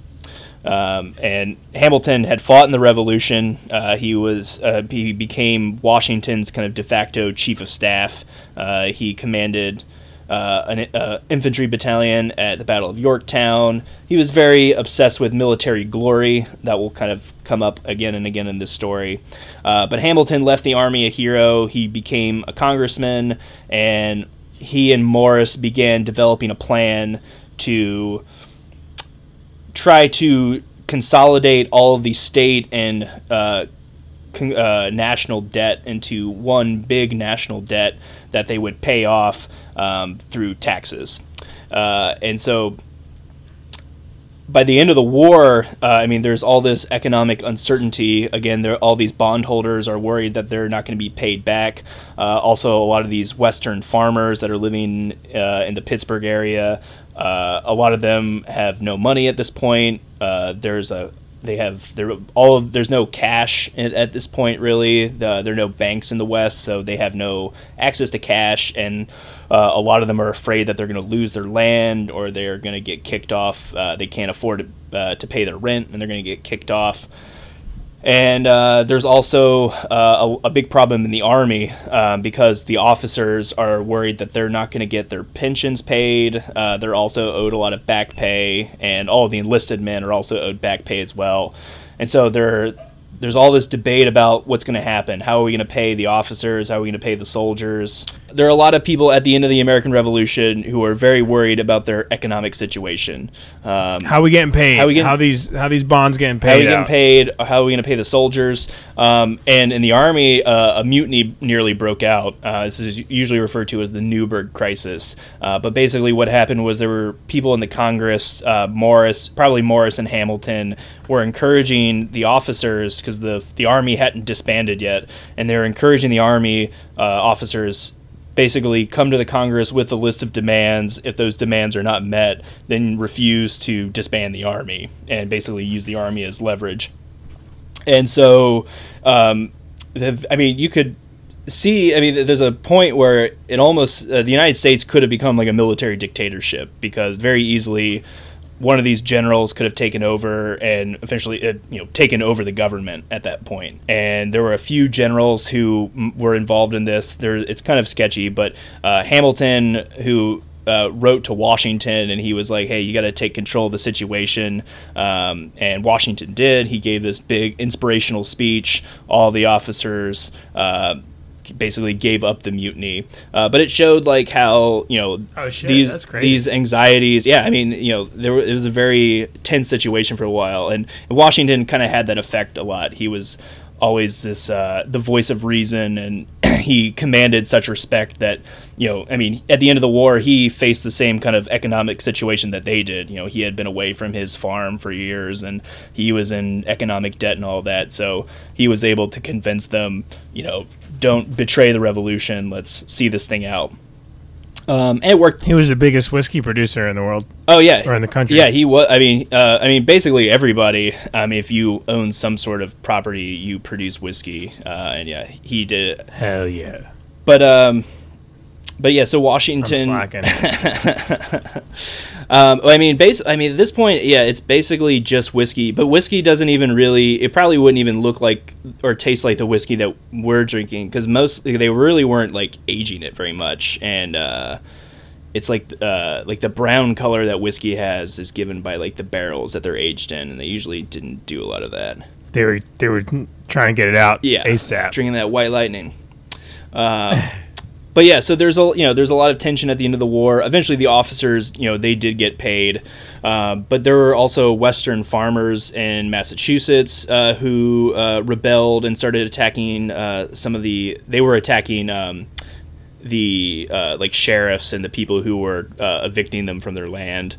Um, and Hamilton had fought in the Revolution. Uh, he was uh, he became Washington's kind of de facto chief of staff. Uh, he commanded uh, an uh, infantry battalion at the Battle of Yorktown. He was very obsessed with military glory. That will kind of come up again and again in this story. Uh, but Hamilton left the army a hero. He became a congressman, and he and Morris began developing a plan to try to consolidate all of the state and uh, con- uh, national debt into one big national debt that they would pay off um, through taxes. Uh, and so by the end of the war, uh, I mean, there's all this economic uncertainty. Again, there all these bondholders are worried that they're not going to be paid back. Uh, also, a lot of these Western farmers that are living uh, in the Pittsburgh area, uh, a lot of them have no money at this point. Uh, there's a they have there all there's no cash at, at this point really. The, there are no banks in the West, so they have no access to cash, and uh, a lot of them are afraid that they're going to lose their land or they're going to get kicked off. Uh, they can't afford to, uh, to pay their rent, and they're going to get kicked off. And uh, there's also uh, a, a big problem in the army um, because the officers are worried that they're not going to get their pensions paid. Uh, they're also owed a lot of back pay, and all the enlisted men are also owed back pay as well. And so there, there's all this debate about what's going to happen. How are we going to pay the officers? How are we going to pay the soldiers? There are a lot of people at the end of the American Revolution who are very worried about their economic situation. Um, how are we getting paid? How we getting- how these how these bonds getting paid? how are we getting out? paid? How are we going to pay the soldiers? Um, and in the army, uh, a mutiny nearly broke out. Uh, this is usually referred to as the Newburgh Crisis. Uh, but basically, what happened was there were people in the Congress, uh, Morris, probably Morris and Hamilton, were encouraging the officers because the the army hadn't disbanded yet, and they're encouraging the army uh, officers basically come to the Congress with a list of demands. If those demands are not met, then refuse to disband the army and basically use the army as leverage. And so, um, I mean, you could see. I mean, there's a point where it almost uh, the United States could have become like a military dictatorship because very easily one of these generals could have taken over and eventually uh, you know taken over the government at that point. and there were a few generals who m- were involved in this there it's kind of sketchy but uh, hamilton who uh, wrote to Washington and he was like, "Hey, you got to take control of the situation." Um, and Washington did. He gave this big inspirational speech. All the officers. Basically gave up the mutiny uh, but it showed like how you know Oh, shit, these that's crazy. these anxieties yeah i mean you know there were, it was a very tense situation for a while and washington kind of had that effect a lot he was always this uh, the voice of reason and <clears throat> he commanded such respect that you know, I mean, at the end of the war, he faced the same kind of economic situation that they did. You know, he had been away from his farm for years, and he was in economic debt and all that. So he was able to convince them, you know, don't betray the revolution. Let's see this thing out. Um, and it worked. He was the biggest whiskey producer in the world. Oh yeah, or in the country. Yeah, he was. I mean, uh, I mean, basically everybody. Um, if you own some sort of property, you produce whiskey. Uh, and yeah, he did. It. Hell yeah. But um, but yeah, so Washington. <laughs> <laughs> um, I mean, base. I mean, at this point, yeah, it's basically just whiskey. But whiskey doesn't even really. It probably wouldn't even look like or taste like the whiskey that we're drinking because most they really weren't like aging it very much, and uh, it's like uh, like the brown color that whiskey has is given by like the barrels that they're aged in, and they usually didn't do a lot of that. They were they were trying to get it out. Yeah, ASAP. Drinking that white lightning. Uh, <laughs> but yeah, so there's a you know there's a lot of tension at the end of the war. Eventually, the officers you know they did get paid, uh, but there were also Western farmers in Massachusetts uh, who uh, rebelled and started attacking uh, some of the. They were attacking. Um, the uh, like sheriffs and the people who were uh, evicting them from their land.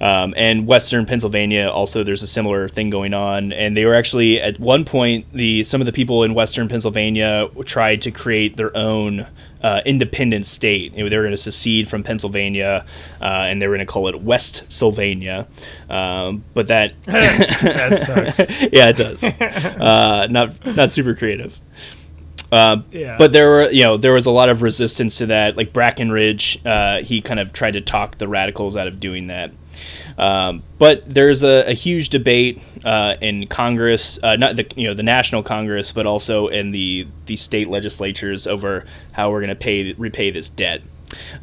Um, and Western Pennsylvania also there's a similar thing going on, and they were actually at one point the some of the people in Western Pennsylvania tried to create their own uh, independent state. You know, they were going to secede from Pennsylvania, uh, and they were going to call it West Sylvania. Um, but that <laughs> <laughs> that sucks. yeah, it does. Uh, not not super creative. Uh, Yeah. But there were, you know, there was a lot of resistance to that. Like Brackenridge, uh, he kind of tried to talk the radicals out of doing that. Um, but there's a, a huge debate uh, in Congress, uh, not the you know the national Congress, but also in the the state legislatures over how we're going to pay repay this debt.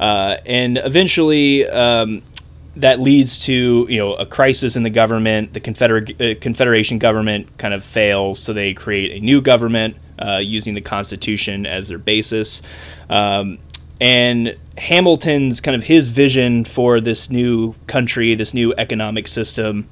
Uh, and eventually, um, that leads to you know a crisis in the government. The Confederate uh, Confederation government kind of fails, so they create a new government uh, using the Constitution as their basis. Um, and Hamilton's kind of his vision for this new country, this new economic system,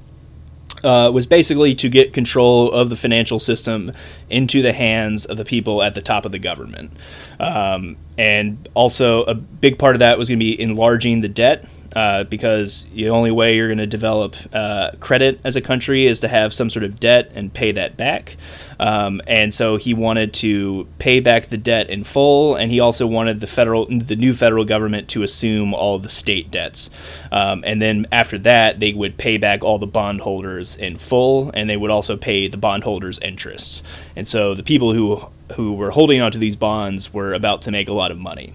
uh, was basically to get control of the financial system into the hands of the people at the top of the government. Um, and also, a big part of that was going to be enlarging the debt. Uh, because the only way you're going to develop uh, credit as a country is to have some sort of debt and pay that back. Um, and so he wanted to pay back the debt in full, and he also wanted the federal, the new federal government to assume all the state debts. Um, and then after that, they would pay back all the bondholders in full, and they would also pay the bondholders' interest. And so the people who who were holding onto these bonds were about to make a lot of money.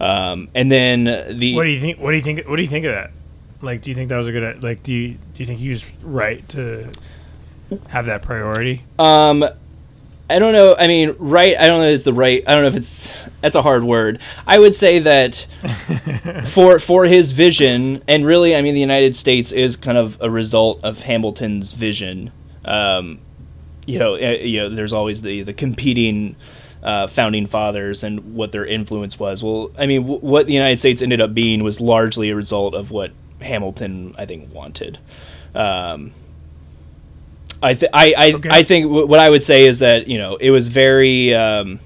Um, and then the What do you think? What do you think? What do you think of that? Like, do you think that was a good? Like, do you do you think he was right to have that priority? Um, I don't know. I mean, right? I don't know. Is the right? I don't know if it's that's a hard word. I would say that <laughs> for for his vision, and really, I mean, the United States is kind of a result of Hamilton's vision. Um, you know, uh, you know, there's always the the competing. Uh, founding fathers and what their influence was. Well, I mean, w- what the United States ended up being was largely a result of what Hamilton, I think, wanted. Um, I, th- I, I, Okay. I think w- what I would say is that you know it was very um,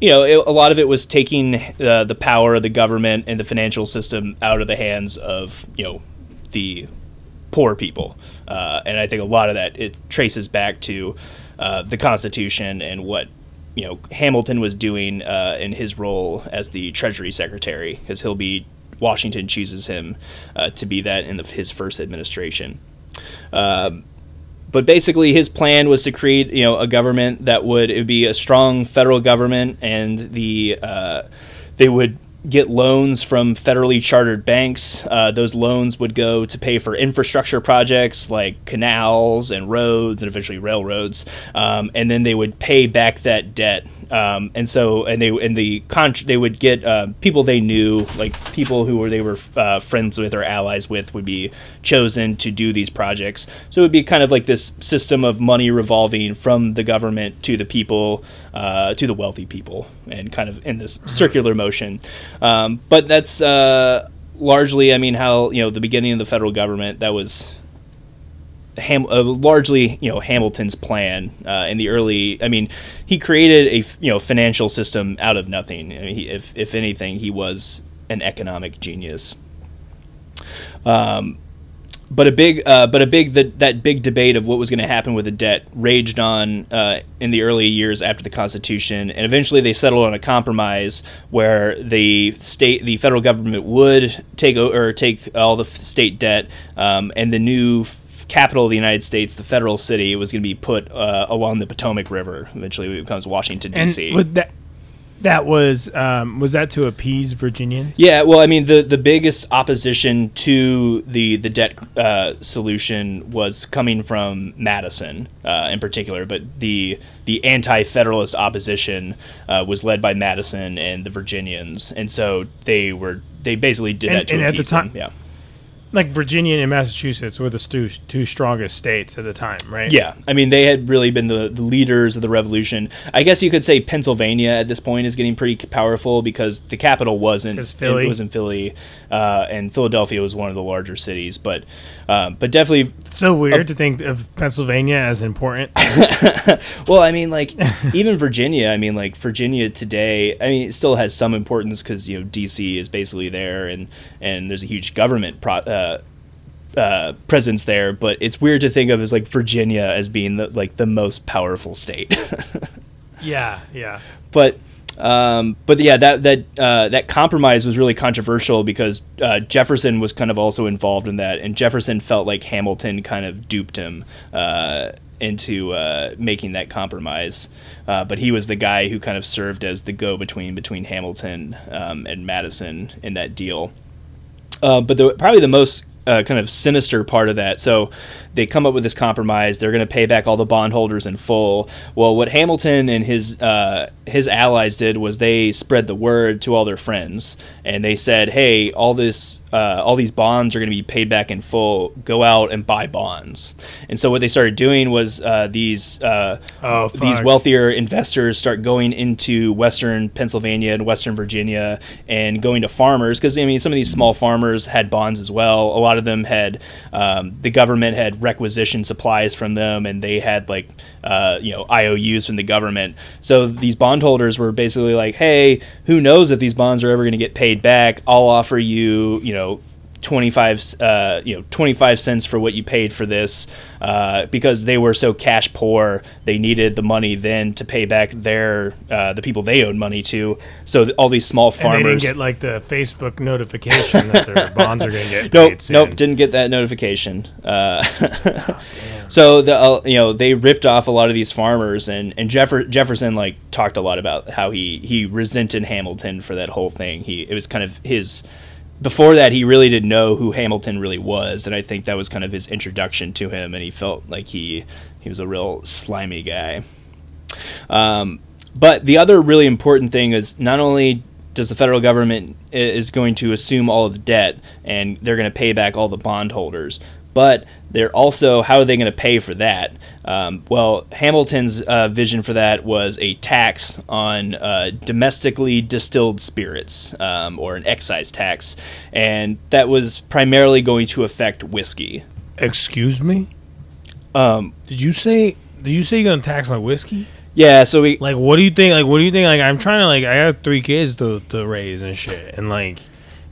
you know it, a lot of it was taking uh, the power of the government and the financial system out of the hands of you know the poor people uh, and I think a lot of that it traces back to uh, the Constitution and what you know Hamilton was doing uh, in his role as the Treasury Secretary because he'll be Washington chooses him uh, to be that in the, his first administration. Um, but basically his plan was to create you know a government that would it would be a strong federal government and the uh, they would get loans from federally chartered banks uh, those loans would go to pay for infrastructure projects like canals and roads and eventually railroads. Um, and then they would pay back that debt um, and so and they and the con- they would get uh, people they knew like people who were they were uh, friends with or allies with would be chosen to do these projects. So it would be kind of like this system of money revolving from the government to the people uh, to the wealthy people and kind of in this circular motion. Um, but that's uh, largely i mean how you know the beginning of the federal government that was Ham- uh, largely you know Hamilton's plan uh, in the early. I mean, he created a you know financial system out of nothing. I mean, he, if if anything, he was an economic genius. Um, but a big, uh, but a big that that big debate of what was going to happen with the debt raged on uh, in the early years after the Constitution, and eventually they settled on a compromise where the state, the federal government would take or take all the state debt, um, and the new capital of the United States, the federal city, was going to be put uh, along the Potomac River. Eventually, it becomes Washington D.C. that, that was um, was that to appease Virginians? Yeah, well, I mean, the, the biggest opposition to the the debt uh, solution was coming from Madison uh, in particular, but the the anti-federalist opposition uh, was led by Madison and the Virginians, and so they were they basically did And- that to and at the appease them. time- Yeah, Like Virginia and Massachusetts were the stu- two strongest states at the time, right? yeah. I mean, they had really been the, the leaders of the revolution. I guess you could say Pennsylvania at this point is getting pretty powerful because the capital wasn't Philly- it was in Philly, uh, and Philadelphia was one of the larger cities, but. Um, but definitely It's so weird to think of Pennsylvania as important. <laughs> Well, I mean, like <laughs> even Virginia. I mean, like Virginia today. I mean, it still has some importance because you know DC is basically there, and and there's a huge government pro, uh, uh, presence there. But it's weird to think of as like Virginia as being the like the most powerful state. <laughs> yeah, yeah. but um, but yeah, that that uh, that compromise was really controversial because uh, Jefferson was kind of also involved in that, and Jefferson felt like Hamilton kind of duped him uh, into uh, making that compromise. Uh, but he was the guy who kind of served as the go-between between Hamilton um, and Madison in that deal. Uh, but the, probably the most uh, kind of sinister part of that. So they come up with this compromise. They're going to pay back all the bondholders in full. Well, what Hamilton and his uh, his allies did was they spread the word to all their friends, and they said, "Hey, all this, uh, all these bonds are going to be paid back in full. Go out and buy bonds." And so what they started doing was uh, these uh, Oh, these wealthier investors start going into Western Pennsylvania and Western Virginia and going to farmers because I mean some of these small farmers had bonds as well. A lot of them had um, the government had requisition supplies from them, and they had like uh, you know IOUs from the government. So these bondholders were basically like, hey, who knows if these bonds are ever going to get paid back? I'll offer you you know 25 uh, you know 25 cents for what you paid for this uh, because they were so cash poor they needed the money then to pay back their uh, the people they owed money to. So th- all these small And they farmers didn't get like the Facebook notification that their <laughs> bonds are going to get nope paid soon. nope didn't get that notification. Uh, <laughs> <laughs> so the uh, you know they ripped off a lot of these farmers and and Jeffer- Jefferson like talked a lot about how he he resented Hamilton for that whole thing. He it was kind of his before that he really didn't know who Hamilton really was and I think that was kind of his introduction to him and he felt like he he was a real slimy guy. Um, but the other really important thing is not only does the federal government is going to assume all of the debt and they're going to pay back all the bondholders, but they're also how are they going to pay for that? Um, well, Hamilton's uh, vision for that was a tax on uh, domestically distilled spirits um, or an excise tax, and that was primarily going to affect whiskey. Excuse me? Um, Did you say did you say you're going to tax my whiskey? yeah, so we Like what do you think like what do you think like I'm trying to like I have 3 kids to to raise and shit and like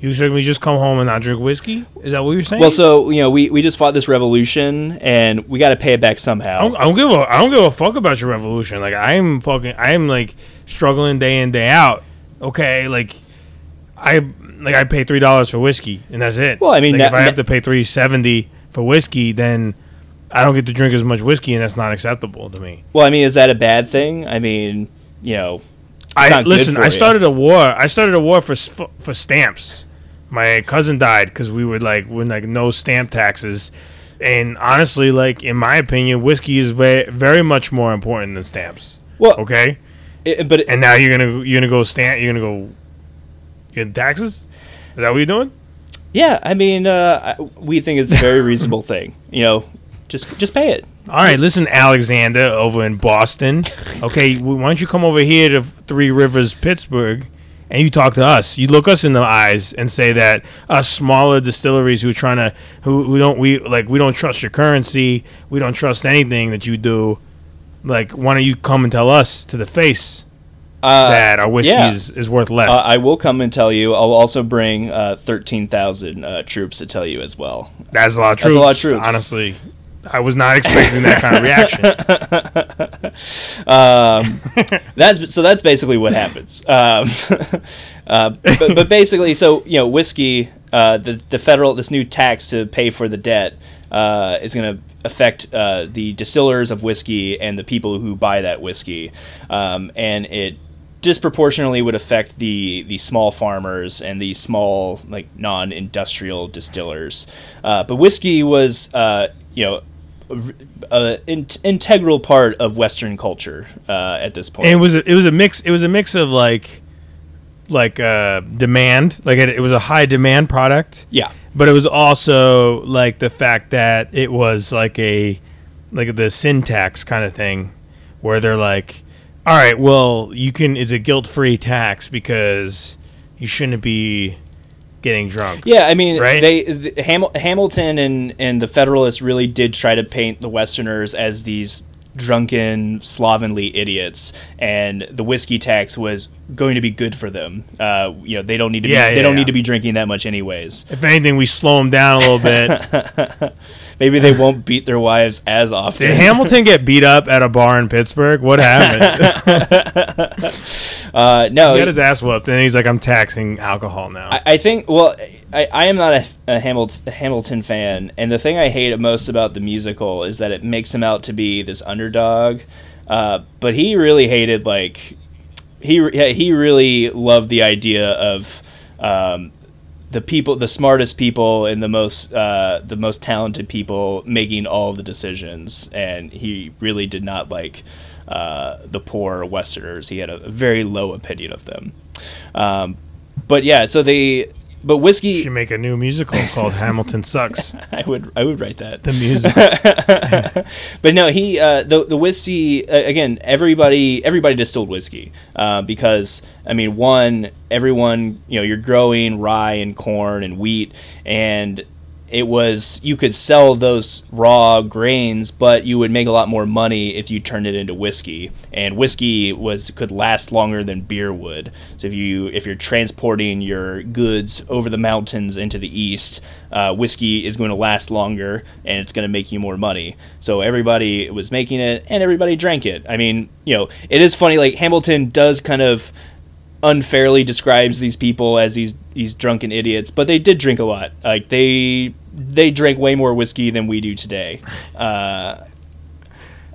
you to just come home and not drink whiskey? Is that what you're saying? well, so you know we, we just fought this revolution and we got to pay it back somehow. I don't, I don't give a I don't give a fuck about your revolution. Like I'm fucking I'm like struggling day in day out. Okay, like I like I pay three dollars for whiskey and that's it. Well, I mean, like, na- if I have to pay three seventy for whiskey, then I don't get to drink as much whiskey, and that's not acceptable to me. Well, I mean, is that a bad thing? I mean, you know, I not good listen. I you. started a war. I started a war for for stamps. My cousin died because we were like we're like no stamp taxes, and honestly, like in my opinion, whiskey is very very much more important than stamps. well, Okay, it, but it, and now you're gonna you're gonna go stamp. You're gonna go get taxes. Is that what you're doing? yeah, I mean, uh, we think it's a very <laughs> reasonable thing. You know, just just pay it. All right, listen, Alexander, over in Boston. <laughs> Okay, why don't you come over here to Three Rivers, Pittsburgh, and you talk to us. You look us in the eyes and say that us smaller distilleries who are trying to who, who don't we like we don't trust your currency, we don't trust anything that you do. Like, why don't you come and tell us to the face Uh, that our whiskey yeah. is, is worth less? Uh, I will come and tell you. I'll also bring uh, thirteen thousand uh, troops to tell you as well. That's a lot of troops. That's a lot of troops. Honestly, I was not expecting that kind of reaction. <laughs> Um, that's so. That's basically what happens. Um, <laughs> uh, but, but basically, so you know, whiskey. Uh, the the federal this new tax to pay for the debt uh, is going to affect uh, the distillers of whiskey and the people who buy that whiskey, um, and it disproportionately would affect the the small farmers and the small like non-industrial distillers. Uh, but whiskey was uh, you know an in- integral part of Western culture uh, at this point. and it was a, it was a mix. It was a mix of like like uh, demand, like it, it was a high demand product, yeah, but it was also like the fact that it was like a like the sin tax kind of thing, where they're like, all right, well, you can. It's a guilt free tax because you shouldn't be getting drunk. yeah. I mean, Right? they the, Ham- Hamilton and and the Federalists really did try to paint the Westerners as these drunken slovenly idiots and the whiskey tax was going to be good for them uh, you know they don't need to Yeah, be, yeah, they don't yeah. need to be drinking that much anyways If anything, we slow them down a little bit. <laughs> maybe they won't beat their wives as often Did Hamilton get beat up at a bar in Pittsburgh? What happened? <laughs> uh, no he got his ass whooped, and he's like, "I'm taxing alcohol now." I, I think. Well, I, I am not a, a Hamilton, Hamilton fan, and the thing I hate most about the musical is that it makes him out to be this underdog. Uh, but he really hated like he he really loved the idea of um, the people, the smartest people, and the most uh, the most talented people making all the decisions, and he really did not like uh, the poor Westerners. He had a, very low opinion of them. Um, but yeah, so they but whiskey. should make a new musical called Hamilton Sucks. <laughs> I would I would write that. The music. <laughs> but no, he uh, the the whiskey uh, again. Everybody everybody distilled whiskey uh, because I mean, one everyone you know you're growing rye and corn and wheat, and it was you could sell those raw grains, but you would make a lot more money if you turned it into whiskey. And whiskey was could last longer than beer would. So if you if you're transporting your goods over the mountains into the east, uh, whiskey is going to last longer and it's going to make you more money. So everybody was making it and everybody drank it. I mean, you know, it is funny. Like Hamilton does kind of unfairly describes these people as these these drunken idiots, but they did drink a lot. Like they they drank way more whiskey than we do today. Uh,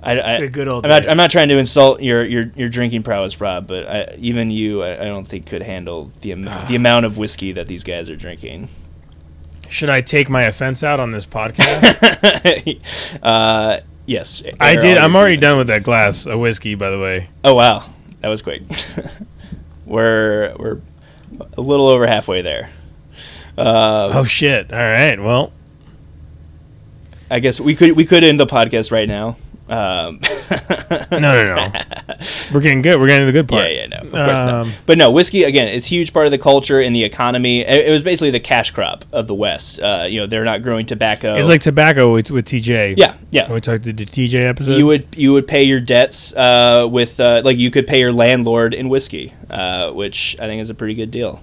I, I, good old I'm not. I'm not trying to insult your your, your drinking prowess, Rob, but I, even you, I, I don't think could handle the am- <sighs> the amount of whiskey that these guys are drinking. Should I take my offense out on this podcast? <laughs> uh, yes, I did. I'm your already done with that glass of whiskey, by the way. Oh wow, that was quick. <laughs> we're we're a little over halfway there. Uh, Oh shit! All right. Well, I guess we could we could end the podcast right now. Um, no, no, no. <laughs> We're getting good. We're getting to the good part. yeah, yeah, no, of course not. Um, But no, whiskey again. It's a huge part of the culture and the economy. It, it was basically the cash crop of the West. Uh, you know, they're not growing tobacco. It's like tobacco with, with TJ. yeah, yeah. When we talked to the TJ episode. you would you would pay your debts uh, with uh, like you could pay your landlord in whiskey, uh, which I think is a pretty good deal.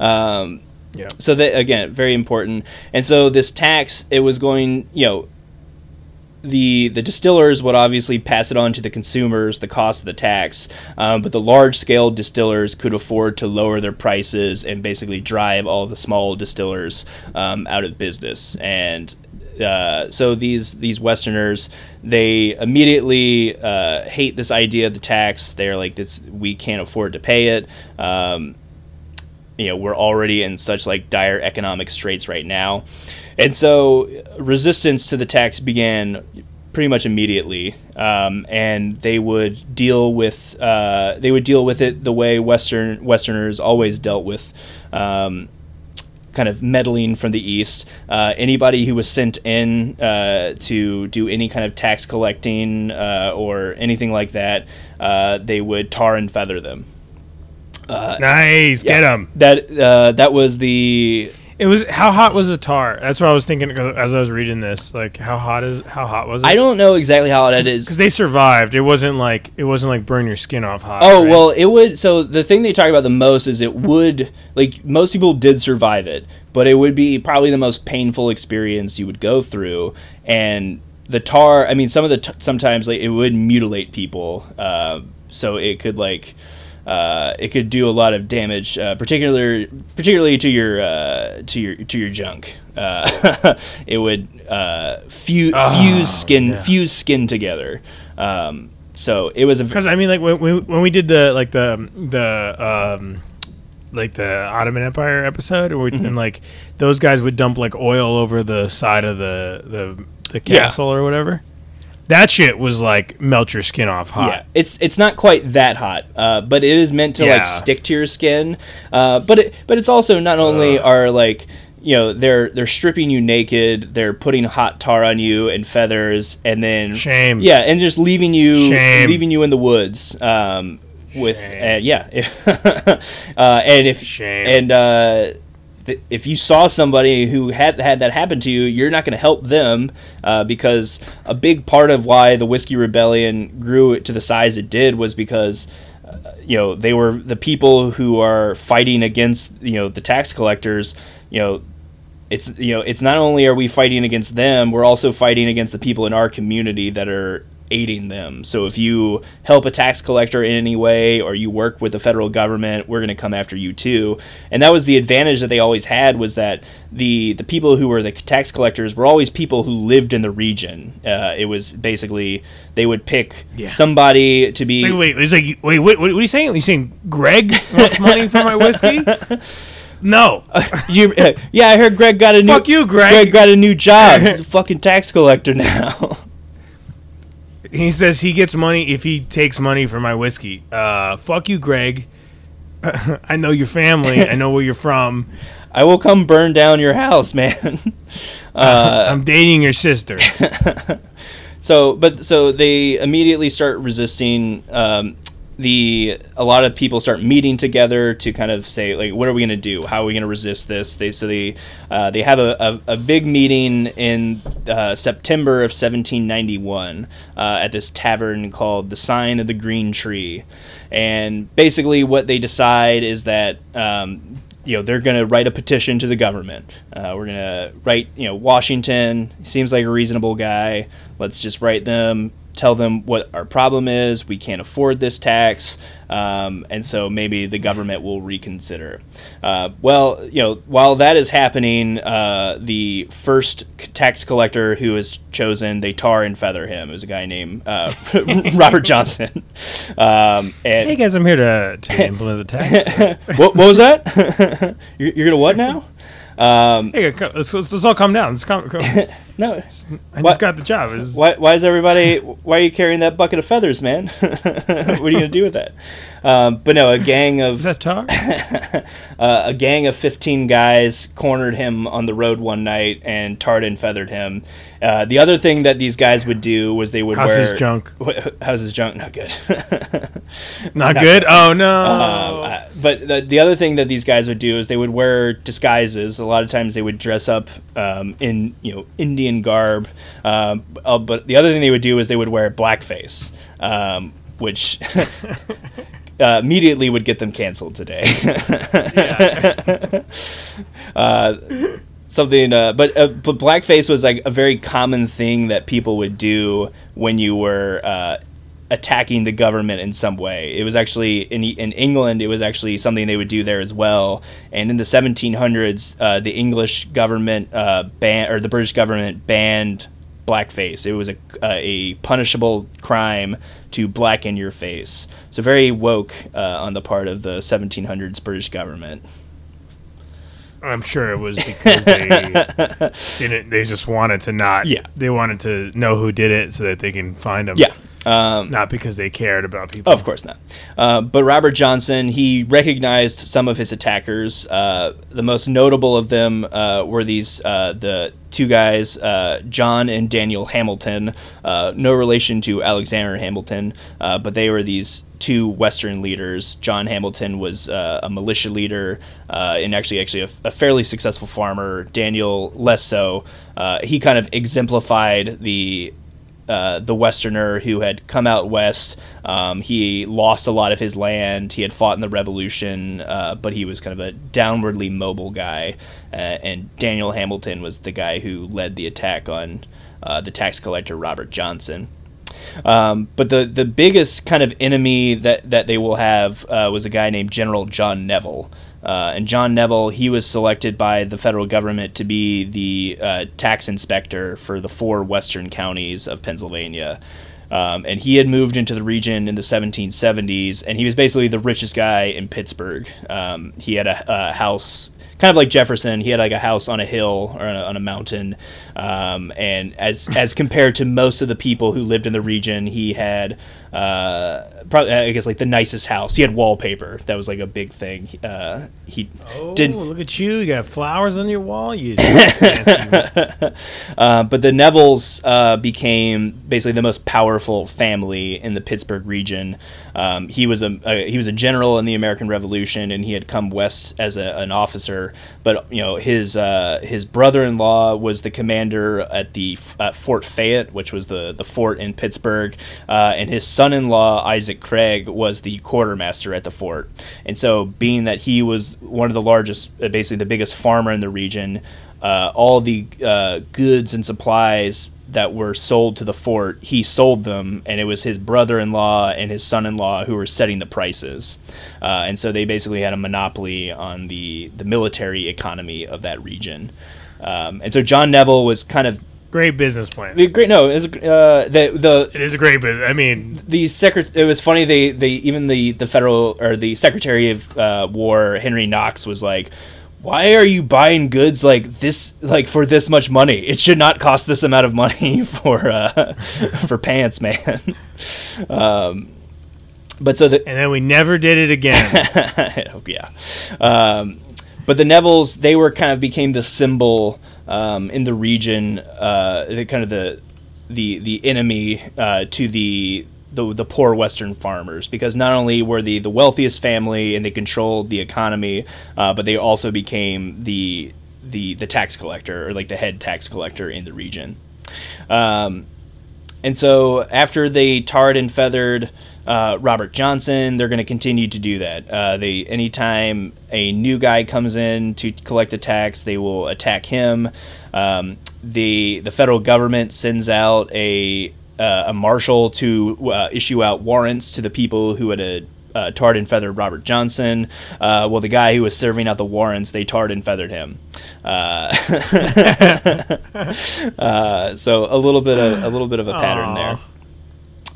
Um, Yeah. so that again, very important. And so this tax, it was going, you know, the the distillers would obviously pass it on to the consumers, the cost of the tax, um, but the large scale distillers could afford to lower their prices and basically drive all the small distillers um, out of business. And uh, so these these Westerners they immediately uh, hate this idea of the tax. They're like, this we can't afford to pay it. Um, you know we're already in such like dire economic straits right now and so resistance to the tax began pretty much immediately um, and they would deal with uh, they would deal with it the way western westerners always dealt with um, kind of meddling from the east. Uh, anybody who was sent in uh, to do any kind of tax collecting uh, or anything like that uh, they would tar and feather them. Nice, get them. That uh, that was the It was how hot was the tar? That's what I was thinking as I was reading this. Like how hot is how hot was it? I don't know exactly how hot it is. because they survived. It wasn't like it wasn't like burn your skin off hot. Oh right? well, it would. So the thing they talk about the most is it would like most people did survive it, but it would be probably the most painful experience you would go through. And the tar, I mean, some of the t- sometimes like it would mutilate people, uh, so it could like. Uh, it could do a lot of damage, uh, particular, particularly to your uh, to your to your junk. Uh, <laughs> it would uh, fuse, Oh, fuse skin yeah. fuse skin together. Um, so it was a Because I mean, like when, when when we did the like the the um like the Ottoman Empire episode, or Mm-hmm. and like those guys would dump like oil over the side of the the the Yeah. castle or whatever. That shit was like melt your skin off hot. Yeah, it's it's not quite that hot, uh, but it is meant to Yeah. like stick to your skin. Uh, but it but it's also not only are like you know they're they're stripping you naked, they're putting hot tar on you and feathers, and then Shame. Yeah, and just leaving you Shame. leaving you in the woods. Um, with Shame. uh, yeah, <laughs> uh, and if Shame. and uh, if you saw somebody who had had that happen to you, you're not going to help them uh, because a big part of why the whiskey rebellion grew to the size it did was because uh, you know they were the people who are fighting against you know the tax collectors. You know, it's you know it's not only are we fighting against them, we're also fighting against the people in our community that are aiding them. So if you help a tax collector in any way or you work with the federal government, we're going to come after you too. And that was the advantage that they always had was that the the people who were the tax collectors were always people who lived in the region. Uh, it was basically they would pick Yeah. somebody to be wait, it's like wait, wait, what are you saying? Are you saying Greg wants money for my whiskey? <laughs> No. <laughs> You, uh, yeah, I heard Greg got a new Fuck you, Greg. Greg got a new job. He's a <laughs> fucking tax collector now. He says he gets money if he takes money for my whiskey. Uh, fuck you, Greg. <laughs> I know your family. I know where you're from. <laughs> I will come burn down your house, man. <laughs> Uh, I'm dating your sister. so, but so they immediately start resisting. Um, the a lot of people start meeting together to kind of say like, what are we going to do? How are we going to resist this? They so they uh, they have a, a, a big meeting in uh, September of 1791 uh, at this tavern called the Sign of the Green Tree, and basically what they decide is that. Um, you know they're going to write a petition to the government. Uh, we're going to write, you know, Washington seems like a reasonable guy. Let's just write them, tell them what our problem is. We can't afford this tax, um, and so maybe the government will reconsider. Uh, well, you know, while that is happening, uh, the first tax collector who is chosen, they tar and feather him. It was a guy named uh, <laughs> Robert Johnson. <laughs> Um, and hey guys, I'm here to, to <laughs> implement the tax. what, what was that? you're, you're gonna what now? Um, Hey, let's, let's, let's all calm down. Let's calm, calm. No. I What? just got the job. It's- Why, why is everybody? Why are you carrying that bucket of feathers, man? <laughs> what are you gonna do with that? Um, but no, a gang Is of that tar? <laughs> uh, a gang of fifteen guys cornered him on the road one night and tarred and feathered him. Uh, the other thing that these guys would do was they would How's wear his junk? Wh- How's his junk? Not good. Not, <laughs> Not good. Oh no. Um, uh, but the, the other thing that these guys would do is they would wear disguises. A lot of times they would dress up um, in you know Indian garb. Um, uh, but the other thing they would do is they would wear blackface, um, which <laughs> uh, immediately would get them canceled today. <laughs> uh, something uh, but uh, but blackface was like a very common thing that people would do when you were uh, attacking the government in some way. It was actually in in England it was actually something they would do there as well. And in the 1700s uh, the English government uh, ban or the British government banned blackface. It was a, a punishable crime to blacken your face. So very woke uh, on the part of the 1700s British government I'm sure it was because they <laughs> didn't. They just wanted to not. Yeah. They wanted to know who did it so that they can find them. Yeah. Um, Not because they cared about people. Of course not. Uh, but Robert Johnson, he recognized some of his attackers. Uh, the most notable of them uh, were these uh, the two guys, uh, John and Daniel Hamilton. Uh, no relation to Alexander Hamilton, but they were these two Western leaders. John Hamilton was a militia leader and actually actually a, a, fairly successful farmer. Daniel less so. he kind of exemplified the uh, the Westerner who had come out west. Um, he lost a lot of his land. He had fought in the Revolution, uh, but he was kind of a downwardly mobile guy. Uh, and Daniel Hamilton was the guy who led the attack on uh, the tax collector Robert Johnson. Um, but the the biggest kind of enemy that, that they will have uh, was a guy named General John Neville. Uh, and John Neville, he was selected by the federal government to be the uh, tax inspector for the four western counties of Pennsylvania. Um, and he had moved into the region in the 1770s, and he was basically the richest guy in Pittsburgh. Um, he had a, a, house, kind of like Jefferson. He had like a house on a hill or on a, on a mountain, um, and as as compared to most of the people who lived in the region, he had uh, probably I guess like the nicest house. He had wallpaper. That was like a big thing. Uh, he oh, did look at you. You got flowers on your wall. You. <laughs> uh, but the Nevilles uh, became basically the most powerful family in the Pittsburgh region. Um, he was a, a, he was a general in the American Revolution, and he had come west as a, an officer. But you know his uh, his brother-in-law was the commander at the Fort Fayette, which was the the fort in Pittsburgh, uh, and his son-in-law Isaac Craig was the quartermaster at the fort. And so, being that he was one of the largest, uh, basically the biggest farmer in the region, uh, all the uh, goods and supplies that were sold to the fort, he sold them, and it was his brother-in-law and his son-in-law who were setting the prices. Uh, and so they basically had a monopoly on the the military economy of that region. Um, and so John Neville was kind of Great business plan. Great. No, it's uh, the the. It is a great business. I mean, the secret. It was funny. They they even the the federal or the Secretary of uh, War Henry Knox was like, "Why are you buying goods like this? Like for this much money? It should not cost this amount of money <laughs> for uh, <laughs> for pants, man." <laughs> um, but so the and then we never did it again. yeah. Um, but the Nevilles, they were kind of became the symbol um, in the region, uh, the kind of the the the enemy uh, to the, the the poor Western farmers because not only were they the wealthiest family and they controlled the economy, uh, but they also became the the the tax collector or like the head tax collector in the region. Um, and so after they tarred and feathered uh, Robert Johnson, they're going to continue to do that. Uh, they anytime a new guy comes in to collect a tax, they will attack him. Um, the the federal government sends out a uh, a marshal to uh, issue out warrants to the people who had a uh, tarred and feathered Robert Johnson. Uh, well, the guy who was serving out the warrants, they tarred and feathered him. Uh, <laughs> <laughs> uh, so a little bit of a little bit of a pattern Aww. there.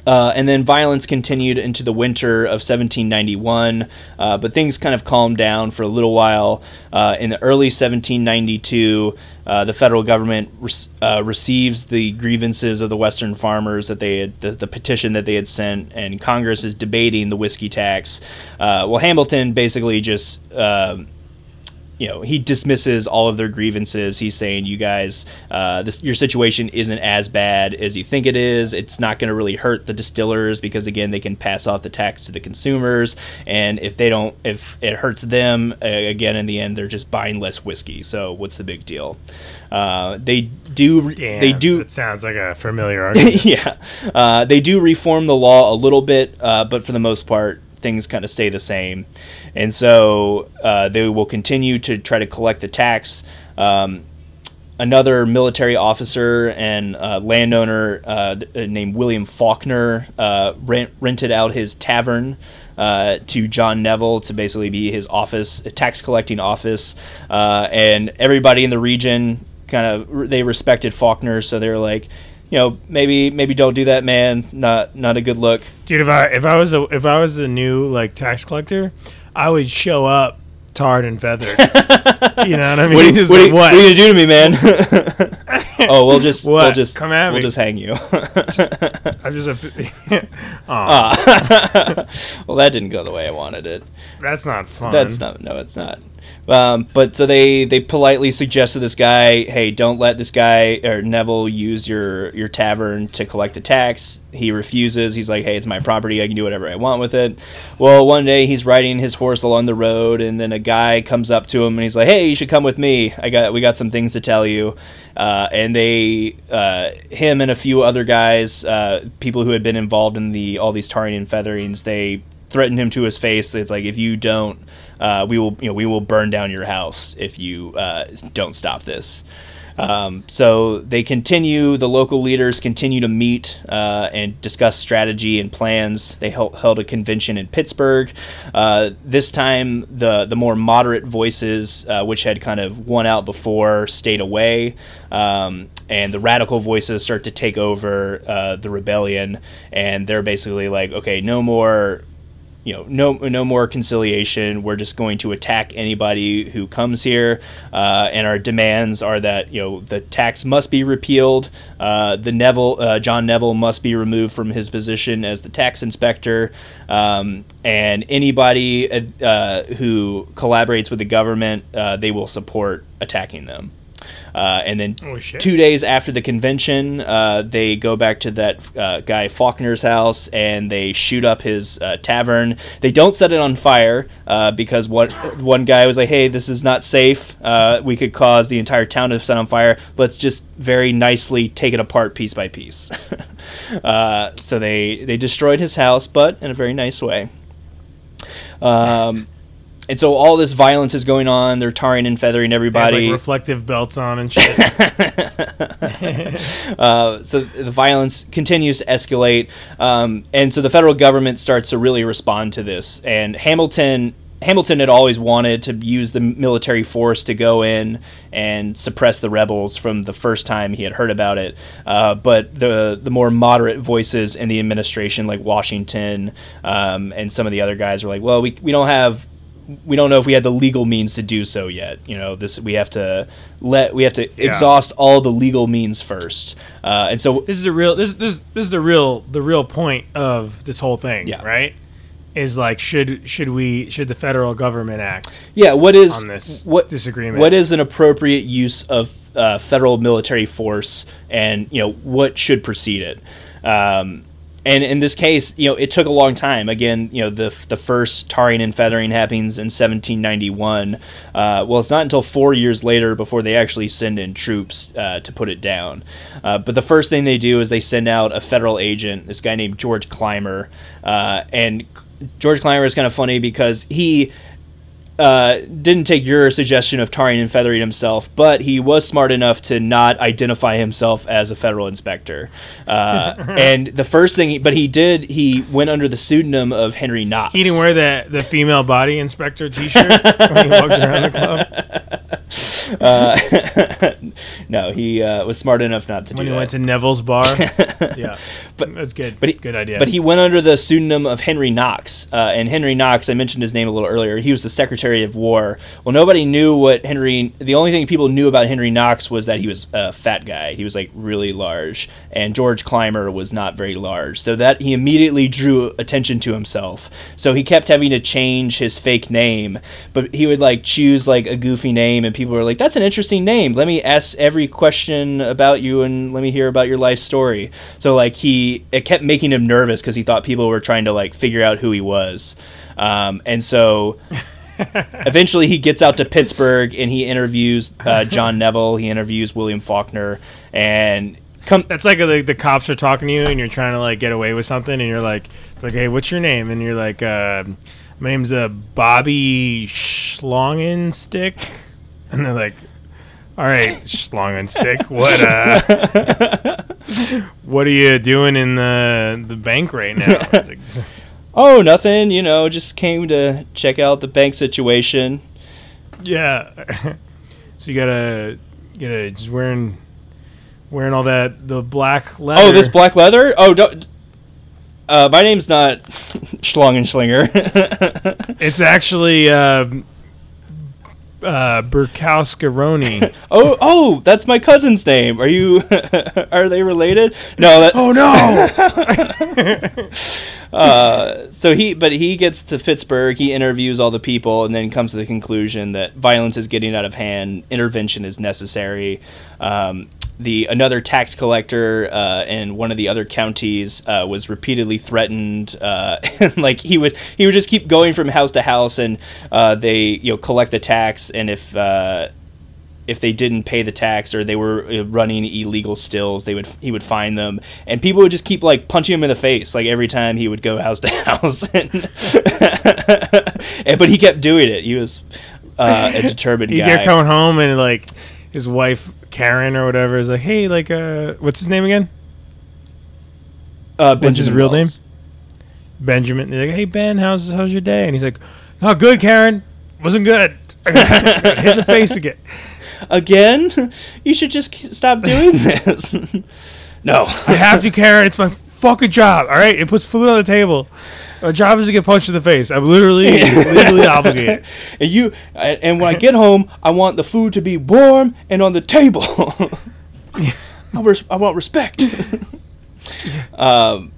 Uh, and then violence continued into the winter of 1791, uh, but things kind of calmed down for a little while. Uh, in the early 1792, uh, the federal government re- uh, receives the grievances of the Western farmers that they had, the, the, petition that they had sent, and Congress is debating the whiskey tax. Uh, well, Hamilton basically just you know he dismisses all of their grievances. He's saying you guys, uh, this your situation isn't as bad as you think it is. It's not going to really hurt the distillers because again they can pass off the tax to the consumers, and if they don't, if it hurts them, uh, again in the end they're just buying less whiskey. So what's the big deal? Uh, they do. Yeah, they do. It sounds like a familiar <laughs> argument. yeah, uh, they do reform the law a little bit, uh, but for the most part, things kind of stay the same. And so uh, they will continue to try to collect the tax. Um, another military officer and uh, landowner uh, named William Faulkner uh, rent, rented out his tavern uh, to John Neville to basically be his office, a tax collecting office. Uh, and everybody in the region kind of they respected Faulkner, so they're like, you know, maybe maybe don't do that, man. Not not a good look, dude. If I if I was a if I was a new like tax collector, I would show up tarred and feathered. <laughs> you know what I mean? <laughs> What, are you, what, like, what? what are you gonna do to me, man? <laughs> oh, we'll just we'll just Come at we'll me. just hang you. I'm just a. Ah. well, that didn't go the way I wanted it. that's not fun. That's not. No, it's not. Um, but so they they politely suggested this guy, hey, don't let this guy or Neville use your your tavern to collect a tax. He refuses. He's like, hey, it's my property. I can do whatever I want with it. Well, one day he's riding his horse along the road, and then a guy comes up to him and he's like, hey, you should come with me. I got we got some things to tell you. Uh, and they uh, him and a few other guys, uh, people who had been involved in the all these tarring and featherings, they threatened him to his face. It's like if you don't, uh, we will you know we will burn down your house if you uh, don't stop this. Um, so they continue. The local leaders continue to meet uh, and discuss strategy and plans. They held, held a convention in Pittsburgh. Uh, this time, the the more moderate voices, uh, which had kind of won out before, stayed away, um, and the radical voices start to take over uh, the rebellion. And they're basically like, okay, no more you know, no no more conciliation. We're just going to attack anybody who comes here, uh, and our demands are that you know the tax must be repealed. Uh, the Neville uh, John Neville must be removed from his position as the tax inspector, um, and anybody uh, who collaborates with the government, uh, they will support attacking them. Uh, and then Oh, two days after the convention, uh, they go back to that uh, guy Faulkner's house and they shoot up his uh, tavern. They don't set it on fire uh, because one one guy was like, "Hey, this is not safe. Uh, we could cause the entire town to set on fire. Let's just very nicely take it apart piece by piece." <laughs> uh, so they they destroyed his house, but in a very nice way. Um, and so all this violence is going on. They're tarring and feathering They everybody. like reflective belts on and <laughs> shit. Uh, so the violence continues to escalate, um, and so the federal government starts to really respond to this. And Hamilton, Hamilton had always wanted to use the military force to go in and suppress the rebels from the first time he had heard about it. Uh, but the the more moderate voices in the administration, like Washington um, and some of the other guys, were like, "Well, we we don't have." We don't know if we had the legal means to do so yet. You know, this we have to let we have to exhaust all the legal means first. Uh, and so this is the real. This this this is the real the real point of this whole thing. Yeah. Right. Is like should should we should the federal government act? Yeah, what is on this what disagreement. What is an appropriate use of uh, federal military force, and you know what should precede it? Um, and in this case, you know, it took a long time. Again, you know, the the first tarring and feathering happens in 1791. Uh, well, it's not until four years later before they actually send in troops uh, to put it down. Uh, but the first thing they do is they send out a federal agent, this guy named George Clymer, uh, and George Clymer is kind of funny because he uh, didn't take your suggestion of tarring and feathering himself, but he was smart enough to not identify himself as a federal inspector. Uh, <laughs> and the first thing, he, but he did, he went under the pseudonym of Henry Knox. He didn't wear the the female body inspector T-shirt when he walked around the club. <laughs> Uh, <laughs> no, he uh, was smart enough not to When he that. went to Neville's bar. <laughs> yeah, But- that's good. but he- good idea. But he went under the pseudonym of Henry Knox. Uh, and Henry Knox, I mentioned his name a little earlier. He was the Secretary of War. Well, nobody knew what Henry. The only thing people knew about Henry Knox was that he was a fat guy. He was like really large, and George Clymer was not very large. So that he immediately drew attention to himself. So he kept having to change his fake name, but he would like choose like a goofy name, and people were like, "That's an interesting name. Let me ask every question about you, and let me hear about your life story." So like he, it kept making him nervous because he thought people were trying to like figure out who he was, um, and so. <laughs> Eventually, he gets out to Pittsburgh and he interviews uh, John Neville. He interviews William Faulkner, and come. That's like the, the cops are talking to you and you're trying to like get away with something and you're like, like, hey, what's your name? And you're like, uh, my name's uh, Bobby Schlongenstick. And they're like, all right, Schlongenstick, what uh, <laughs> what are you doing in the the bank right now? <laughs> Like, <laughs> Oh, nothing. You know, just came to check out the bank situation. yeah. so you gotta you gotta just wearing wearing all that the black leather. Oh, this black leather. Oh, don't. Uh, my name's not Schlongenslinger. It's actually um, uh, Burkowskaroni. <laughs> oh, oh, that's my cousin's name. Are you? <laughs> are they related? No. That, oh no. <laughs> uh, so he, but he gets to Pittsburgh. He interviews all the people, and then comes to the conclusion that violence is getting out of hand. Intervention is necessary. Um, the another tax collector uh, in one of the other counties uh, was repeatedly threatened. Uh, and <laughs> like he would he would just keep going from house to house, and uh, they you know collect the tax, and if uh, if they didn't pay the tax or they were uh, running illegal stills, they would he would find them, and people would just keep like punching him in the face like every time he would go house to <laughs> house. and, <laughs> and but he kept doing it. He was a determined he guy. kept coming home and like his wife Karen or whatever is like, hey, like, uh, what's his name again? Uh, what's his real name? Benjamin. They're like, hey Ben, how's how's your day? And he's like, oh, good, Karen. Wasn't good. <laughs> Hit in the face again. Again? You should just stop doing this. <laughs> no, I have to, Karen. It's my fucking job. All right, it puts food on the table. My job is to get punched in the face. I'm literally <laughs> legally obligated. <laughs> And you, and when I get home, I want the food to be warm and on the table. <laughs> I, res- I want respect. um,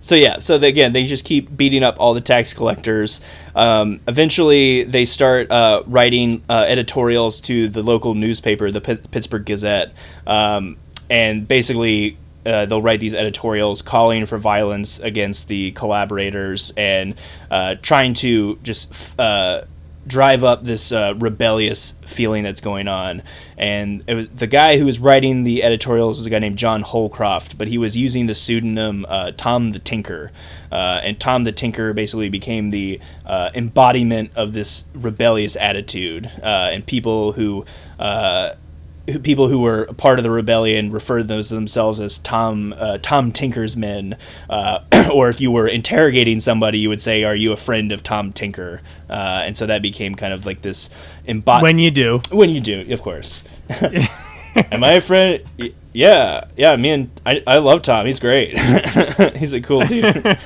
so yeah, so they, again, they just keep beating up all the tax collectors. Um, eventually, they start uh, writing uh, editorials to the local newspaper, the P- Pittsburgh Gazette, um, and basically uh, they'll write these editorials calling for violence against the collaborators and uh, trying to just uh, drive up this uh, rebellious feeling that's going on. And was, the guy who was writing the editorials was a guy named John Holcroft, but he was using the pseudonym uh, Tom the Tinker. Uh, and Tom the Tinker basically became the embodiment of this rebellious attitude. and people who people who were part of the rebellion referred those themselves as Tom uh, Tom Tinker's men, uh, <clears throat> or if you were interrogating somebody, you would say, "Are you a friend of Tom Tinker?" Uh, and so that became kind of like this. Imbo- when you do, when you do, of course. <laughs> Am I a friend? Yeah, yeah. Me and I, I love Tom. He's great. <laughs> He's a cool dude.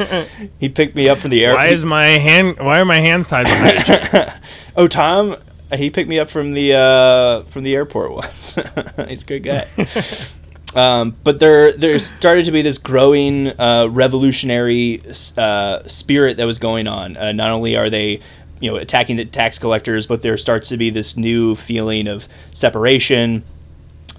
<laughs> he picked me up from the airport. Why is my hand? Why are my hands tied behind? oh, Tom he picked me up from the uh, from the airport <laughs> once. He's a good guy. <laughs> Um, but there there started to be this growing uh, revolutionary uh, spirit that was going on. Uh, not only are they you know attacking the tax collectors, but there starts to be this new feeling of separation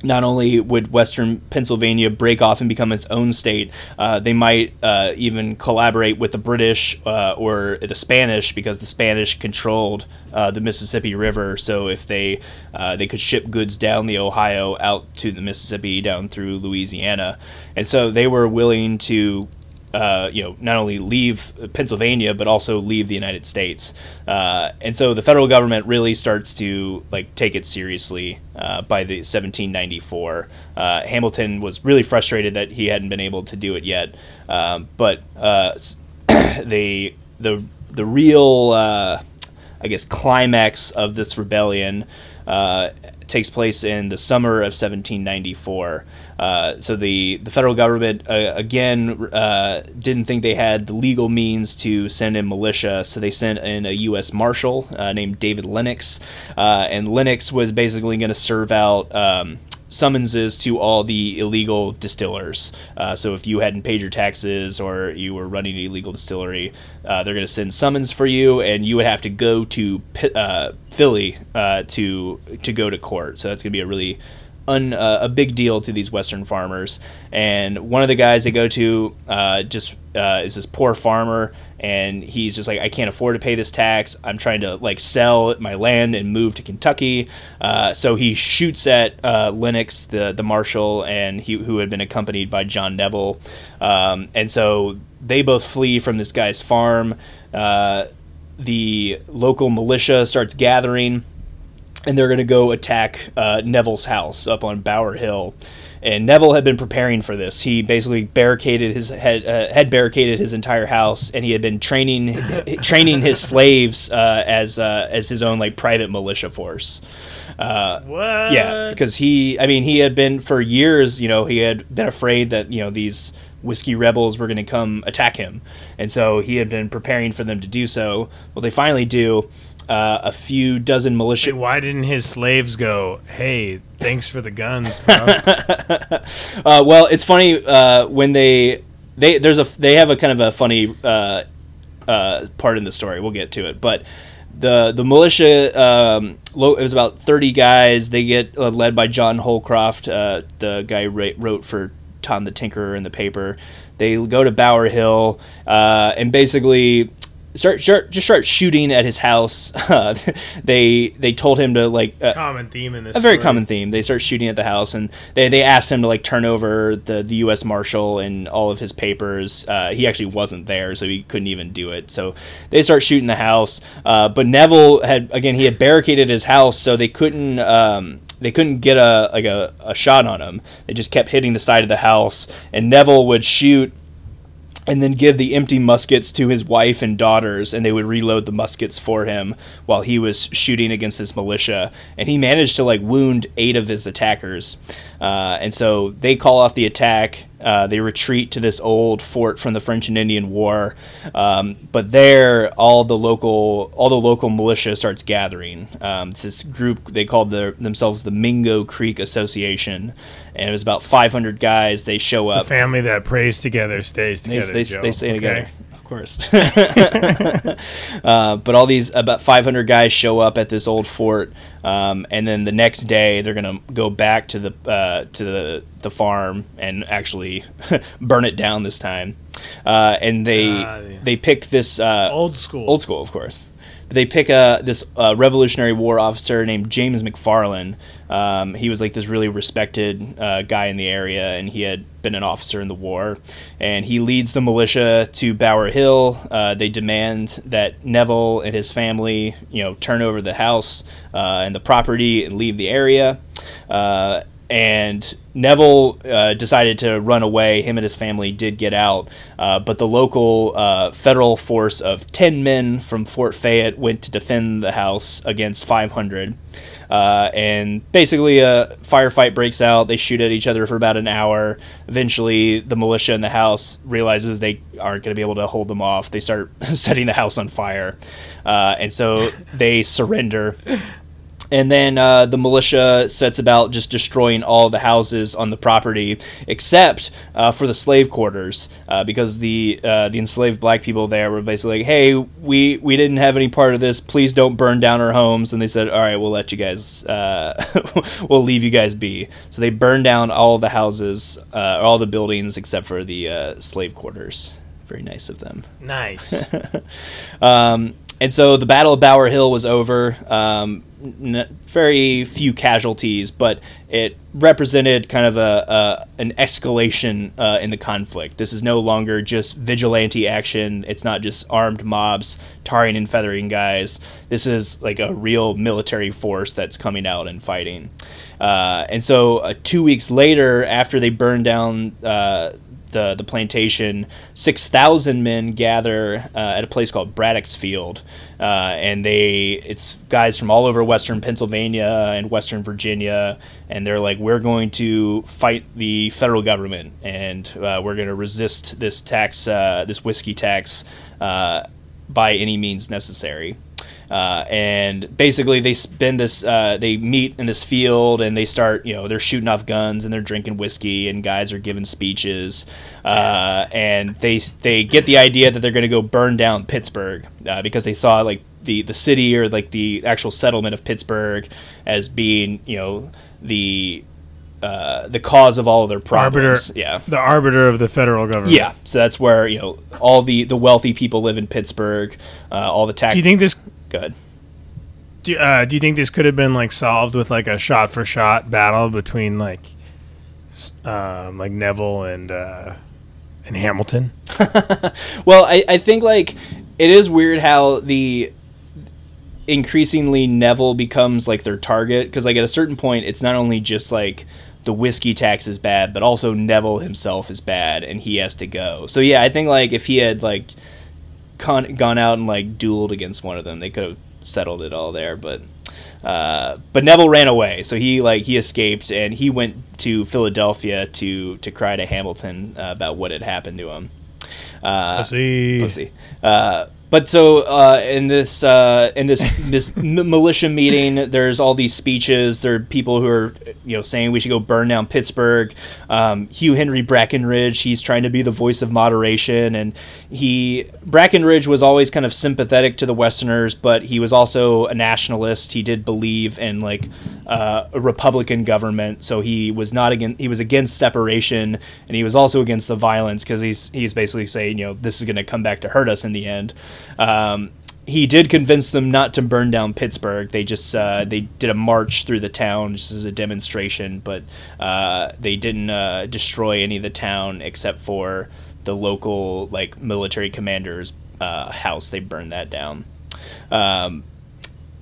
not only would Western Pennsylvania break off and become its own state, uh, they might uh, even collaborate with the British uh, or the Spanish because the Spanish controlled uh, the Mississippi River. So if they uh, they could ship goods down the Ohio out to the Mississippi down through Louisiana, and so they were willing to uh, you know, not only leave Pennsylvania but also leave the United States. Uh, and so the federal government really starts to like take it seriously uh, by the 1794. Uh, Hamilton was really frustrated that he hadn't been able to do it yet, um, but uh, <coughs> the the the real I guess climax of this rebellion takes place in the summer of 1794. Uh, so the, the federal government uh, again uh, didn't think they had the legal means to send in militia, so they sent in a U.S. Marshal uh, named David Lennox, uh, and Lennox was basically going to serve out. Um, summonses to all the illegal distillers. Uh, so if you hadn't paid your taxes or you were running an illegal distillery, uh, they're going to send summons for you, and you would have to go to uh, Philly to to go to court. So that's going to be a really un, uh, a big deal to these Western farmers. And one of the guys they go to uh, just uh, is this poor farmer, and he's just like, I can't afford to pay this tax. I'm trying to like sell my land and move to Kentucky. Uh, so he shoots at uh, Lennox, the the marshal, and he who had been accompanied by John Neville. Um, and so they both flee from this guy's farm. Uh, the local militia starts gathering and they're going to go attack uh, Neville's house up on Bower Hill. And Neville had been preparing for this. He basically barricaded his head, uh, had barricaded his entire house, and he had been training <laughs> training his slaves uh, as uh, as his own like private militia force. Uh, what? Yeah, because he, I mean, he had been for years. You know, he had been afraid that you know these whiskey rebels were going to come attack him, and so he had been preparing for them to do so. Well, they finally do uh, a few dozen militia. Wait, why didn't his slaves go? Hey, thanks for the guns, bro. <laughs> Uh, well, it's funny uh, when they they there's a they have a kind of a funny uh, uh, part in the story. We'll get to it, but the the militia um, lo- it was about 30 guys. They get uh, led by John Holcroft, uh, the guy who ra- wrote for Tom the Tinkerer in the paper. They go to Bower Hill uh, and basically start, start just start shooting at his house. <laughs> Uh, they they told him to like uh, common theme in this. a very story. common theme. They start shooting at the house, and they, they asked him to like turn over the, the U.S. Marshal and all of his papers. Uh, he actually wasn't there, so he couldn't even do it. So they start shooting the house. Uh, but Neville had again he had barricaded his house, so they couldn't. Um, they couldn't get a like a, a shot on him. They just kept hitting the side of the house, and Neville would shoot and then give the empty muskets to his wife and daughters, and they would reload the muskets for him while he was shooting against this militia. And he managed to like wound eight of his attackers. Uh, and so they call off the attack. Uh, they retreat to this old fort from the French and Indian War. Um, but there, all the local all the local militia starts gathering. Um, it's this group they called their, themselves the Mingo Creek Association, and it was about 500 guys. They show up. The family that prays together stays together. they, Joe. they stay okay? together, course. <laughs> uh, but all these about 500 guys show up at this old fort, um, and then the next day they're gonna go back to the uh, to the the farm and actually <laughs> burn it down this time. Uh, and they Ah, yeah. they pick this uh, Old school. old school, of course. But they pick a this uh, Revolutionary War officer named James McFarlane. Um, he was like this really respected uh, guy in the area, and he had been an officer in the war. And he leads the militia to Bower Hill. Uh, they demand that Neville and his family, you know, turn over the house uh, and the property and leave the area. And Neville uh, decided to run away. Him and his family did get out, uh, but the local uh, federal force of 10 men from Fort Fayette went to defend the house against 500. Uh, and basically, a firefight breaks out. They shoot at each other for about an hour. Eventually, the militia in the house realizes they aren't going to be able to hold them off. They start <laughs> setting the house on fire. Uh, and so they surrender. And then uh, the militia sets about just destroying all the houses on the property, except uh, for the slave quarters, uh, because the uh, the enslaved black people there were basically like, "Hey, we we didn't have any part of this. Please don't burn down our homes." And they said, "All right, we'll let you guys, uh, <laughs> we'll leave you guys be." So they burned down all the houses, uh, all the buildings except for the uh, slave quarters. Very nice of them. Nice. <laughs> Um, and so the Battle of Bower Hill was over. Um, n- very few casualties, but it represented kind of a, a an escalation uh, in the conflict. This is no longer just vigilante action. It's not just armed mobs tarring and feathering guys. This is like a real military force that's coming out and fighting. Uh, and so uh, two weeks later, after they burned down uh, the the plantation, six thousand men gather uh, at a place called Braddock's Field, uh, and they it's guys from all over Western Pennsylvania and Western Virginia, and they're like, we're going to fight the federal government, and uh, we're going to resist this tax, uh, this whiskey tax, uh, by any means necessary. Uh, and basically, they spend this. Uh, they meet in this field, and they start. You know, they're shooting off guns, and they're drinking whiskey, and guys are giving speeches. Uh, and they they get the idea that they're going to go burn down Pittsburgh uh, because they saw like the the city or like the actual settlement of Pittsburgh as being you know the uh, the cause of all of their problems. arbiter. Yeah. The arbiter of the federal government. Yeah, so that's where you know all the the wealthy people live in Pittsburgh. Uh, all the tax. Do you think this? Good? Do, uh, do you think this could have been like solved with like a shot for shot battle between like, um, like Neville and uh, and Hamilton? <laughs> Well, I, I think like it is weird how the increasingly Neville becomes like their target because like at a certain point it's not only just like the whiskey tax is bad, but also Neville himself is bad and he has to go. So yeah, I think like if he had like con- gone out and like dueled against one of them, they could have settled it all there. But uh, but Neville ran away, so he like he escaped and he went to Philadelphia to to cry to Hamilton uh, about what had happened to him. Uh, Pussy. Pussy. Uh, but so uh, in this uh, in this <laughs> this m- militia meeting, there's all these speeches. There are people who are you know saying we should go burn down Pittsburgh. Um, Hugh Henry Brackenridge, he's trying to be the voice of moderation, and he Brackenridge was always kind of sympathetic to the Westerners, but he was also a nationalist. He did believe in like uh, a Republican government, so he was not against he was against separation, and he was also against the violence because he's he's basically saying you know this is going to come back to hurt us in the end. Um, he did convince them not to burn down Pittsburgh. They just uh, they did a march through the town just as a demonstration, but uh, they didn't uh, destroy any of the town except for the local like military commander's uh, house. They burned that down. Um,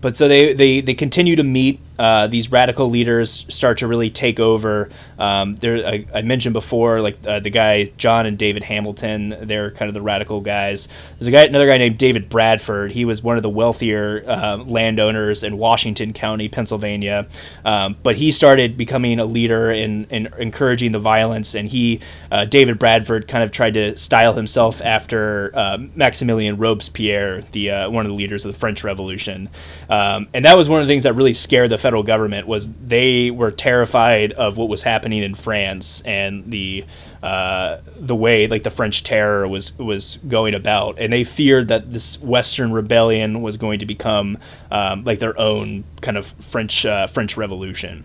but so they, they, they continue to meet. Uh, these radical leaders start to really take over. Um, there, I, I, mentioned before, like uh, the guy John and David Hamilton. They're kind of the radical guys. There's a guy, another guy named David Bradford. He was one of the wealthier uh, landowners in Washington County, Pennsylvania. Um, but he started becoming a leader in, in encouraging the violence. And he, uh, David Bradford, kind of tried to style himself after uh, Maximilien Robespierre, the uh, one of the leaders of the French Revolution. Um, and that was one of the things that really scared the federal government was they were terrified of what was happening in France and the uh, the way like the French terror was was going about, and they feared that this Western rebellion was going to become um, like their own kind of French uh, French Revolution.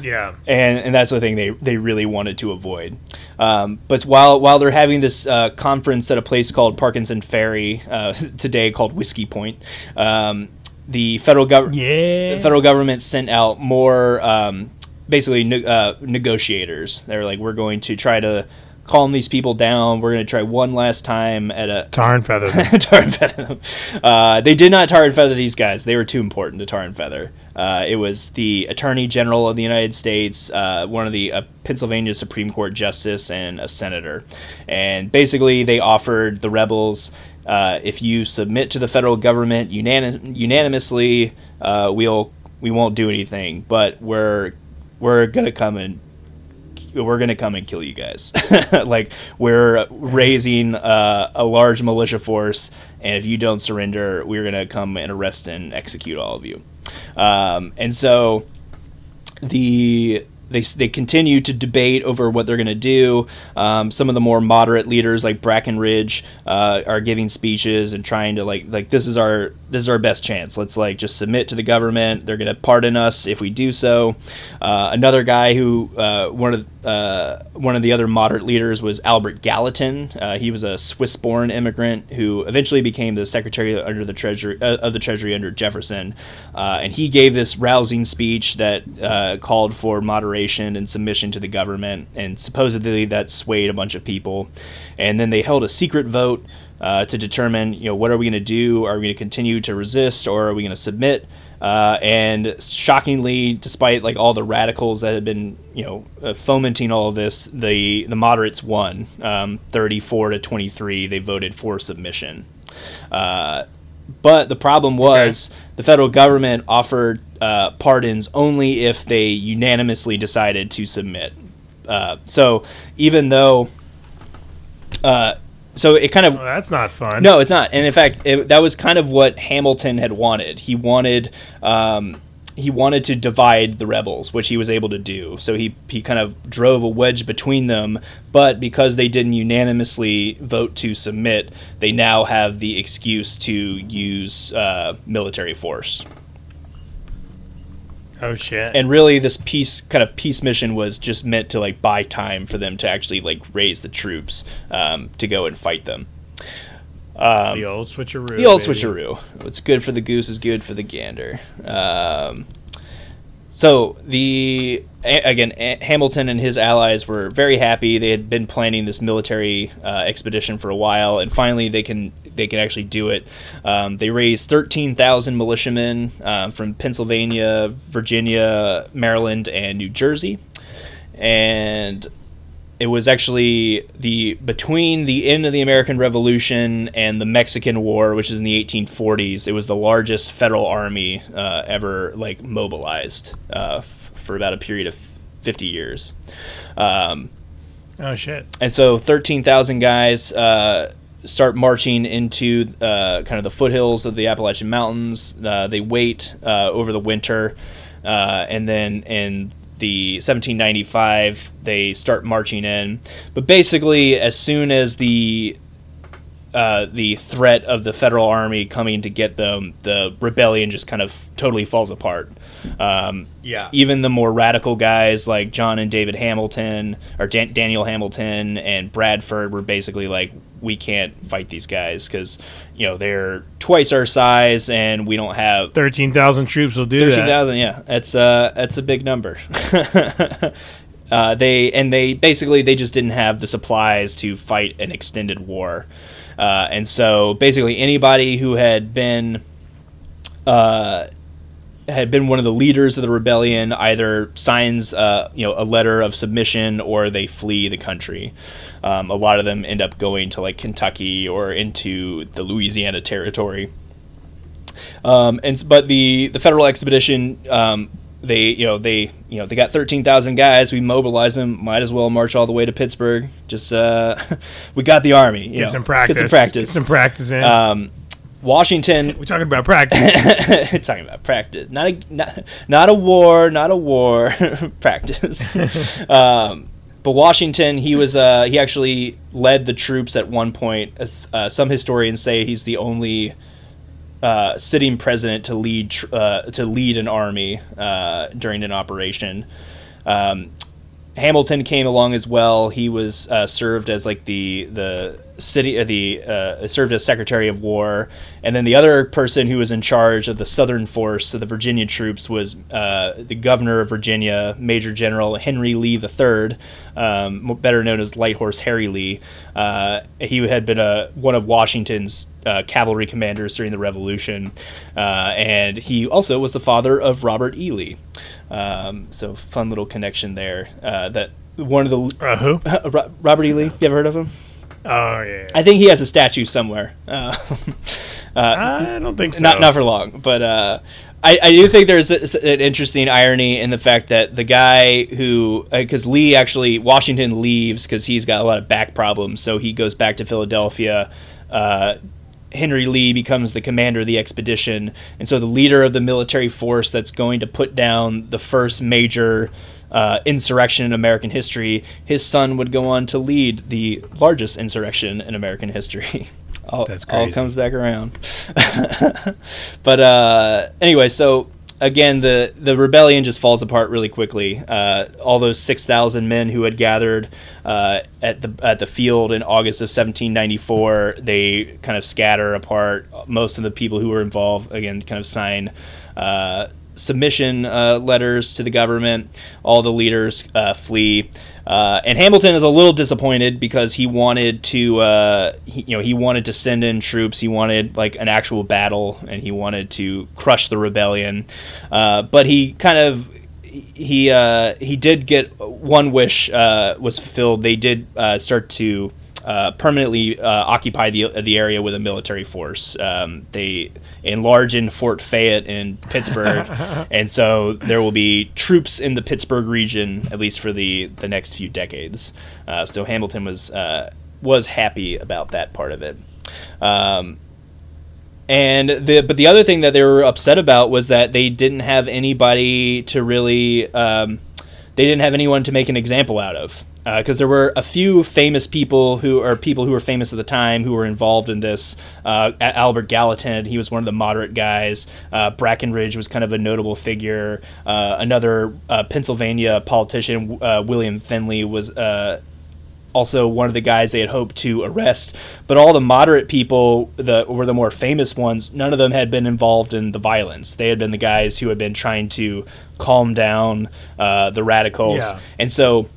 Yeah, and and that's the thing they they really wanted to avoid. Um, but while while they're having this uh, conference at a place called Parkinson Ferry uh, <laughs> today, called Whiskey Point, um, the federal government yeah. the federal government sent out more um, basically ne- uh, negotiators. They're like, we're going to try to calm these people down. We're going to try one last time at a tar and feather. <laughs> tar and feather them. Uh, they did not tar and feather these guys. They were too important to tar and feather. Uh, it was the Attorney General of the United States, uh, one of the uh, Pennsylvania Supreme Court justice, and a senator. And basically, they offered the rebels uh, if you submit to the federal government unanim- unanimously, uh, we'll we won't do anything, but we're we're gonna come and we're gonna come and kill you guys. <laughs> like we're raising uh, a large militia force, and if you don't surrender, we're gonna come and arrest and execute all of you. Um, and so the they, they continue to debate over what they're going to do. Um, some of the more moderate leaders, like Brackenridge, uh, are giving speeches and trying to like like this is our this is our best chance. Let's like just submit to the government. They're going to pardon us if we do so. Uh, another guy who uh, one of uh, one of the other moderate leaders was Albert Gallatin. Uh, he was a Swiss-born immigrant who eventually became the secretary under the treasury uh, of the Treasury under Jefferson, and he gave this rousing speech that called for moderation and submission to the government, and supposedly that swayed a bunch of people. And then they held a secret vote uh, to determine, you know, what are we going to do? Are we going to continue to resist, or are we going to submit? Uh, and shockingly, despite like all the radicals that had been, you know, uh, fomenting all of this, the the moderates won, um, 34 to 23. They voted for submission. Uh, but the problem was okay. the federal government offered uh, pardons only if they unanimously decided to submit. Uh, so even though, uh, so it kind of well, that's not fun. No, it's not. And in fact, it, that was kind of what Hamilton had wanted. He wanted. Um, he wanted to divide the rebels, which he was able to do. So he he kind of drove a wedge between them, but because they didn't unanimously vote to submit, they now have the excuse to use uh, military force. Oh shit! And really, this peace kind of peace mission was just meant to like buy time for them to actually like raise the troops um, to go and fight them. Um, the old switcheroo. The old baby. switcheroo. What's good for the goose is good for the gander. Um, so the again, Hamilton and his allies were very happy. They had been planning this military uh, expedition for a while, and finally they can they can actually do it. Um, they raised thirteen thousand militiamen um, from Pennsylvania, Virginia, Maryland, and New Jersey, and it was actually the between the end of the American Revolution and the Mexican War, which is in the 1840s. It was the largest federal army uh, ever like mobilized uh, f- for about a period of 50 years. Um, oh shit! And so 13,000 guys. Uh, start marching into uh, kind of the foothills of the Appalachian Mountains. Uh, they wait uh, over the winter, uh, and then in the 1795 they start marching in. But basically, as soon as the uh, the threat of the federal army coming to get them, the rebellion just kind of totally falls apart. Um, Yeah. Even the more radical guys like John and David Hamilton, or Dan- Daniel Hamilton and Bradford were basically like, we can't fight these guys because, you know, they're twice our size and we don't have Thirteen thousand troops will do Thirteen that. thousand, yeah, that's uh, that's a big number. <laughs> uh, they and they basically they just didn't have the supplies to fight an extended war, uh, and so basically anybody who had been uh, had been one of the leaders of the rebellion either signs uh, you know a letter of submission or they flee the country. Um, a lot of them end up going to like Kentucky or into the Louisiana territory. Um, and but the the federal expedition, um, they you know they you know they got thirteen thousand guys. We mobilized them. Might as well march all the way to Pittsburgh. Just uh, <laughs> we got the army. you Get know, some practice. Get some practice. Get some practice in. um, Washington. We're talking about practice. <laughs> talking about practice, not a not, not a war, not a war, <laughs> practice. <laughs> um, but Washington, he was uh, he actually led the troops at one point. As, Uh, some historians say he's the only uh, sitting president to lead tr- uh, to lead an army uh, during an operation. Um, Hamilton came along as well. He was uh, served as like the the city uh, the uh, served as Secretary of War, and then the other person who was in charge of the Southern force of the Virginia troops was uh, the Governor of Virginia, Major General Henry Lee III, um, better known as Light Horse Harry Lee. Uh, he had been a one of Washington's cavalry commanders during the Revolution, and he also was the father of Robert E. Lee. Um, so fun little connection there. Uh, that one of the uh, who? <laughs> Ro- Robert E. Lee. You ever heard of him? Oh yeah. I think he has a statue somewhere. Uh, <laughs> uh, I don't think so. not not for long, but uh, I, I do think there's a, an interesting irony in the fact that the guy who because Lee actually Washington leaves because he's got a lot of back problems, so he goes back to Philadelphia. Uh, Henry Lee becomes the commander of the expedition, and so the leader of the military force that's going to put down the first major uh, insurrection in American history. His son would go on to lead the largest insurrection in American history. <laughs> all, That's all comes back around. <laughs> but uh, anyway, so again, the the rebellion just falls apart really quickly. Uh, all those six thousand men who had gathered uh, at the at the field in August of 1794, they kind of scatter apart. Most of the people who were involved again kind of sign. Uh, submission uh, letters to the government all the leaders uh, flee uh, and Hamilton is a little disappointed because he wanted to, uh, he, you know, he wanted to send in troops. He wanted like an actual battle, and he wanted to crush the rebellion. Uh, but he kind of, he uh, he did get one wish was fulfilled. They did start to. Uh, permanently uh, occupy the the area with a military force. Um, they enlarge in Fort Fayette in Pittsburgh, <laughs> and so there will be troops in the Pittsburgh region at least for the the next few decades. Uh, so Hamilton was uh, was happy about that part of it. Um, and the but the other thing that they were upset about was that they didn't have anybody to really um, they didn't have anyone to make an example out of because there were a few famous people who are people who were famous at the time who were involved in this. Uh, Albert Gallatin, he was one of the moderate guys. Uh, Brackenridge was kind of a notable figure. Uh, another uh, Pennsylvania politician, uh, William Findley, was uh, also one of the guys they had hoped to arrest. But all the moderate people, the were the more famous ones. None of them had been involved in the violence. They had been the guys who had been trying to calm down uh, the radicals, Yeah. and so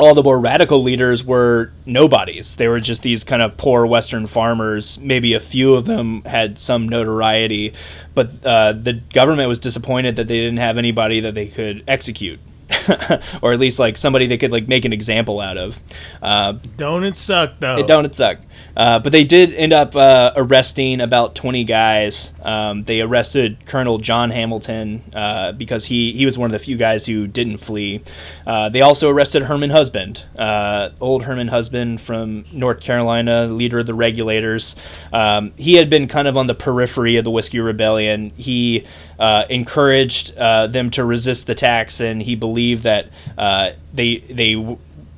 all the more radical leaders were nobodies. They were just these kind of poor Western farmers. Maybe a few of them had some notoriety, but uh, the government was disappointed that they didn't have anybody that they could execute. <laughs> or at least like somebody they could like make an example out of. Uh, don't it suck though? It don't it suck. Uh, but they did end up uh, arresting about 20 guys. Um, they arrested Colonel John Hamilton uh, because he, he was one of the few guys who didn't flee. Uh, they also arrested Herman Husband, uh, old Herman Husband from North Carolina, leader of the regulators. Um, he had been kind of on the periphery of the Whiskey Rebellion. He uh, encouraged them to resist the tax, and he believed that they they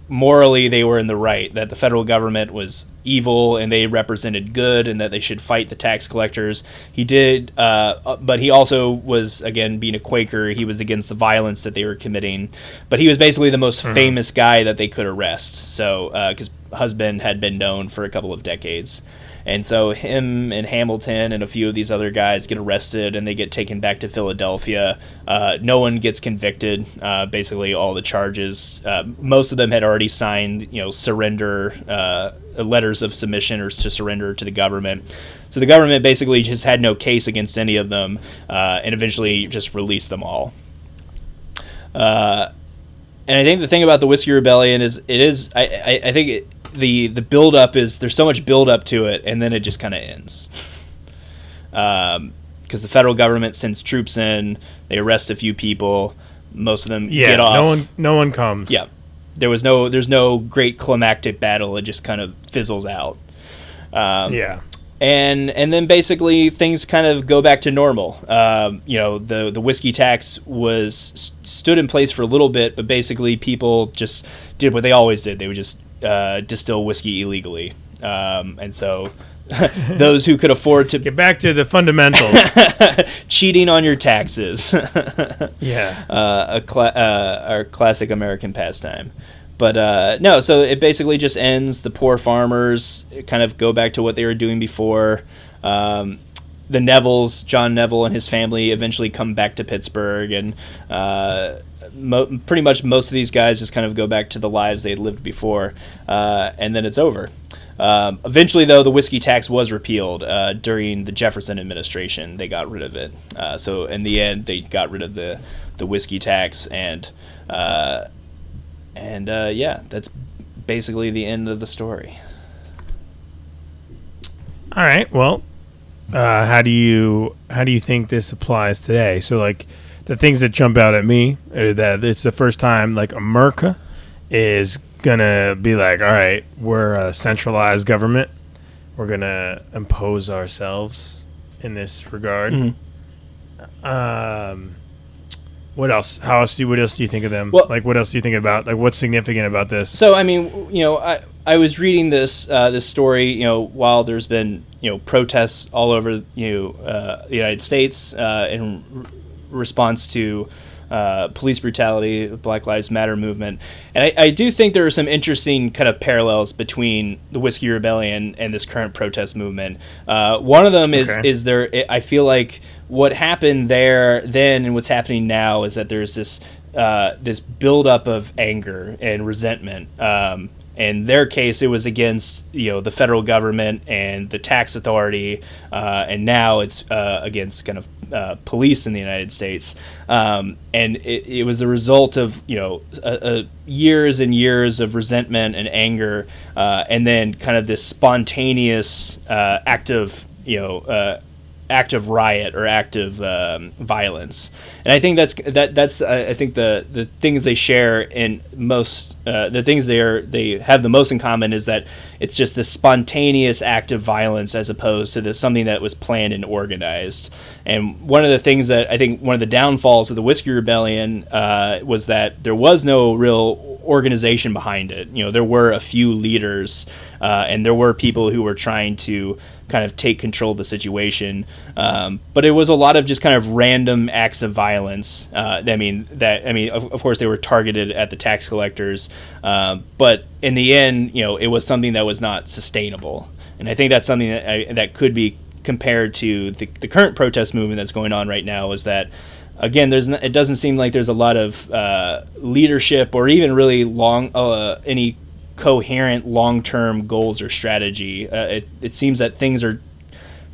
morally they were in the right that the federal government was evil and they represented good and that they should fight the tax collectors he did uh, uh but he also was again being a quaker he was against the violence that they were committing but he was basically the most mm-hmm. famous guy that they could arrest so because uh, husband had been known for a couple of decades and so him and Hamilton and a few of these other guys get arrested and they get taken back to Philadelphia. Uh, no one gets convicted. Uh, basically, all the charges. Uh, most of them had already signed, you know, surrender uh, letters of submission or to surrender to the government. So the government basically just had no case against any of them, uh, and eventually just released them all. Uh, and I think the thing about the Whiskey Rebellion is it is I I, I think it, the the build up is there's so much build up to it, and then it just kind of ends. because um, the federal government sends troops in, they arrest a few people, most of them yeah, get off. No one, no one comes. Yeah, there was no, there's no great climactic battle. It just kind of fizzles out. Um, yeah, and and then basically things kind of go back to normal. Um, you know, the the whiskey tax was st- stood in place for a little bit, but basically people just did what they always did. They would just uh, distill whiskey illegally, um, and so <laughs> those who could afford to get back to the fundamentals, <laughs> cheating on your taxes. <laughs> yeah, uh, a cla- uh, our classic American pastime. But uh, no, so it basically just ends. The poor farmers kind of go back to what they were doing before. Um, the Nevilles, John Neville and his family, eventually come back to Pittsburgh, and uh, mo- pretty much most of these guys just kind of go back to the lives they had lived before, uh, and then it's over. Um, eventually, though, the whiskey tax was repealed uh, during the Jefferson administration. They got rid of it. Uh, so in the end, they got rid of the the whiskey tax, and uh, and uh, yeah, that's basically the end of the story. All right. Well, uh, how do you how do you think this applies today? So like the things that jump out at me are that it's the first time like America is gonna be like, all right, we're a centralized government. We're gonna impose ourselves in this regard. Mm-hmm. Um, what else? How else do you, what else do you think of them? Well, like what else do you think about like what's significant about this? So I mean, you know, I I was reading this uh, this story, you know, while there's been you know protests all over you know uh, the United States uh, in response to uh, police brutality, Black Lives Matter movement, and I, I, do think there are some interesting kind of parallels between the Whiskey Rebellion and this current protest movement. Uh, one of them is okay. is there. I feel like what happened there then and what's happening now is that there's this uh, this buildup of anger and resentment. Um, in their case, it was against you know the federal government and the tax authority, uh, and now it's uh, against kind of uh, police in the United States, um, and it, it, was the result of you know years and years of resentment and anger, uh, and then kind of this spontaneous uh, act of you know uh, active riot or active um, violence. And I think that's that that's I think the the things they share in most uh, the things they are they have the most in common is that it's just this spontaneous act of violence as opposed to this something that was planned and organized. And one of the things that I think one of the downfalls of the Whiskey Rebellion uh, was that there was no real organization behind it. You know, there were a few leaders, uh, and there were people who were trying to kind of take control of the situation. Um, but it was a lot of just kind of random acts of violence. Uh, I mean, that I mean, of, of, course, they were targeted at the tax collectors, uh, but in the end, you know, it was something that was not sustainable. And I think that's something that I, that could be compared to the, the current protest movement that's going on right now. Is that again, there's it doesn't seem like there's a lot of uh, leadership or even really long uh, any coherent long-term goals or strategy. Uh, it, it seems that things are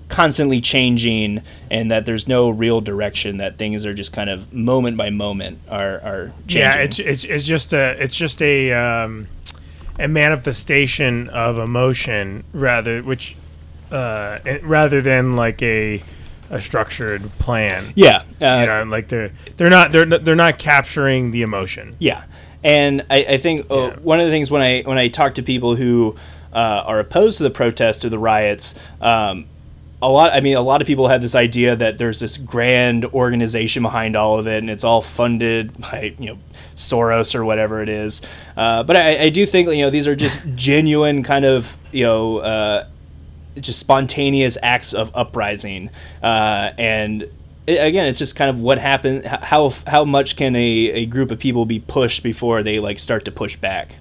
constantly changing and that there's no real direction that things are just kind of moment by moment are are changing. Yeah, it's it's it's just a it's just a um, a manifestation of emotion rather which uh, rather than like a a structured plan. yeah, uh, you know, like they're they're not they're they're not capturing the emotion. Yeah, and I, I think uh, Yeah. one of the things when I when I talk to people who uh, are opposed to the protests or the riots, um, a lot. I mean, a lot of people have this idea that there's this grand organization behind all of it, and it's all funded by you know Soros or whatever it is. Uh, but I, I do think you know these are just <laughs> genuine kind of you know. Uh, just spontaneous acts of uprising, uh, and i again, it's just kind of what happened. How how much can a, a group of people be pushed before they like start to push back?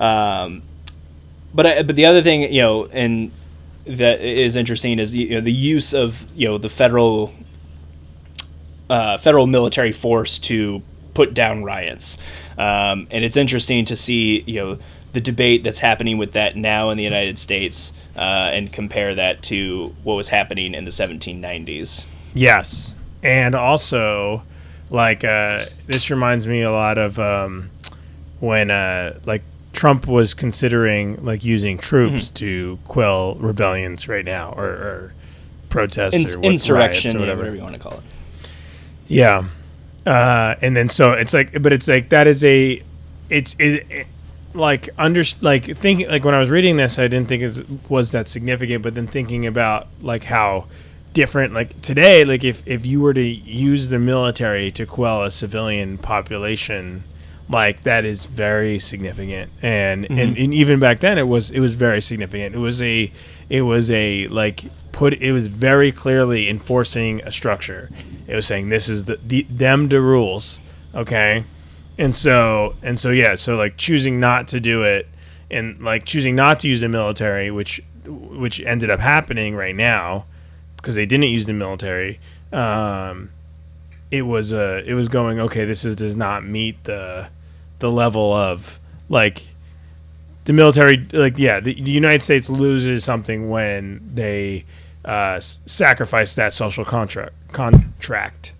Um, but I, but the other thing, you know, and that is interesting is you know, the use of you know the federal uh, federal military force to put down riots, um, and it's interesting to see you know the debate that's happening with that now in the United States uh, and compare that to what was happening in the 1790s. Yes, and also like uh, this reminds me a lot of um, when uh, like Trump was considering like using troops to quell rebellions right now or, or protests Ins- or insurrection, or yeah, whatever. whatever you want to call it. Yeah. Uh, and then so it's like, but it's like that is a, it's it, it like under like thinking like when I was reading this, I didn't think it was that significant. But then thinking about like how different like today, like if if you were to use the military to quell a civilian population, like that is very significant. And and, and even back then, it was it was very significant. It was a it was a like put it was very clearly enforcing a structure. It was saying this is the, the them the rules, okay? And so and so yeah, so like choosing not to do it and like choosing not to use the military, which which ended up happening right now because they didn't use the military. Um, it was uh, it was going okay. This is does not meet the the level of like the military. Like yeah, the, the United States loses something when they uh, sacrifice that social contract contract.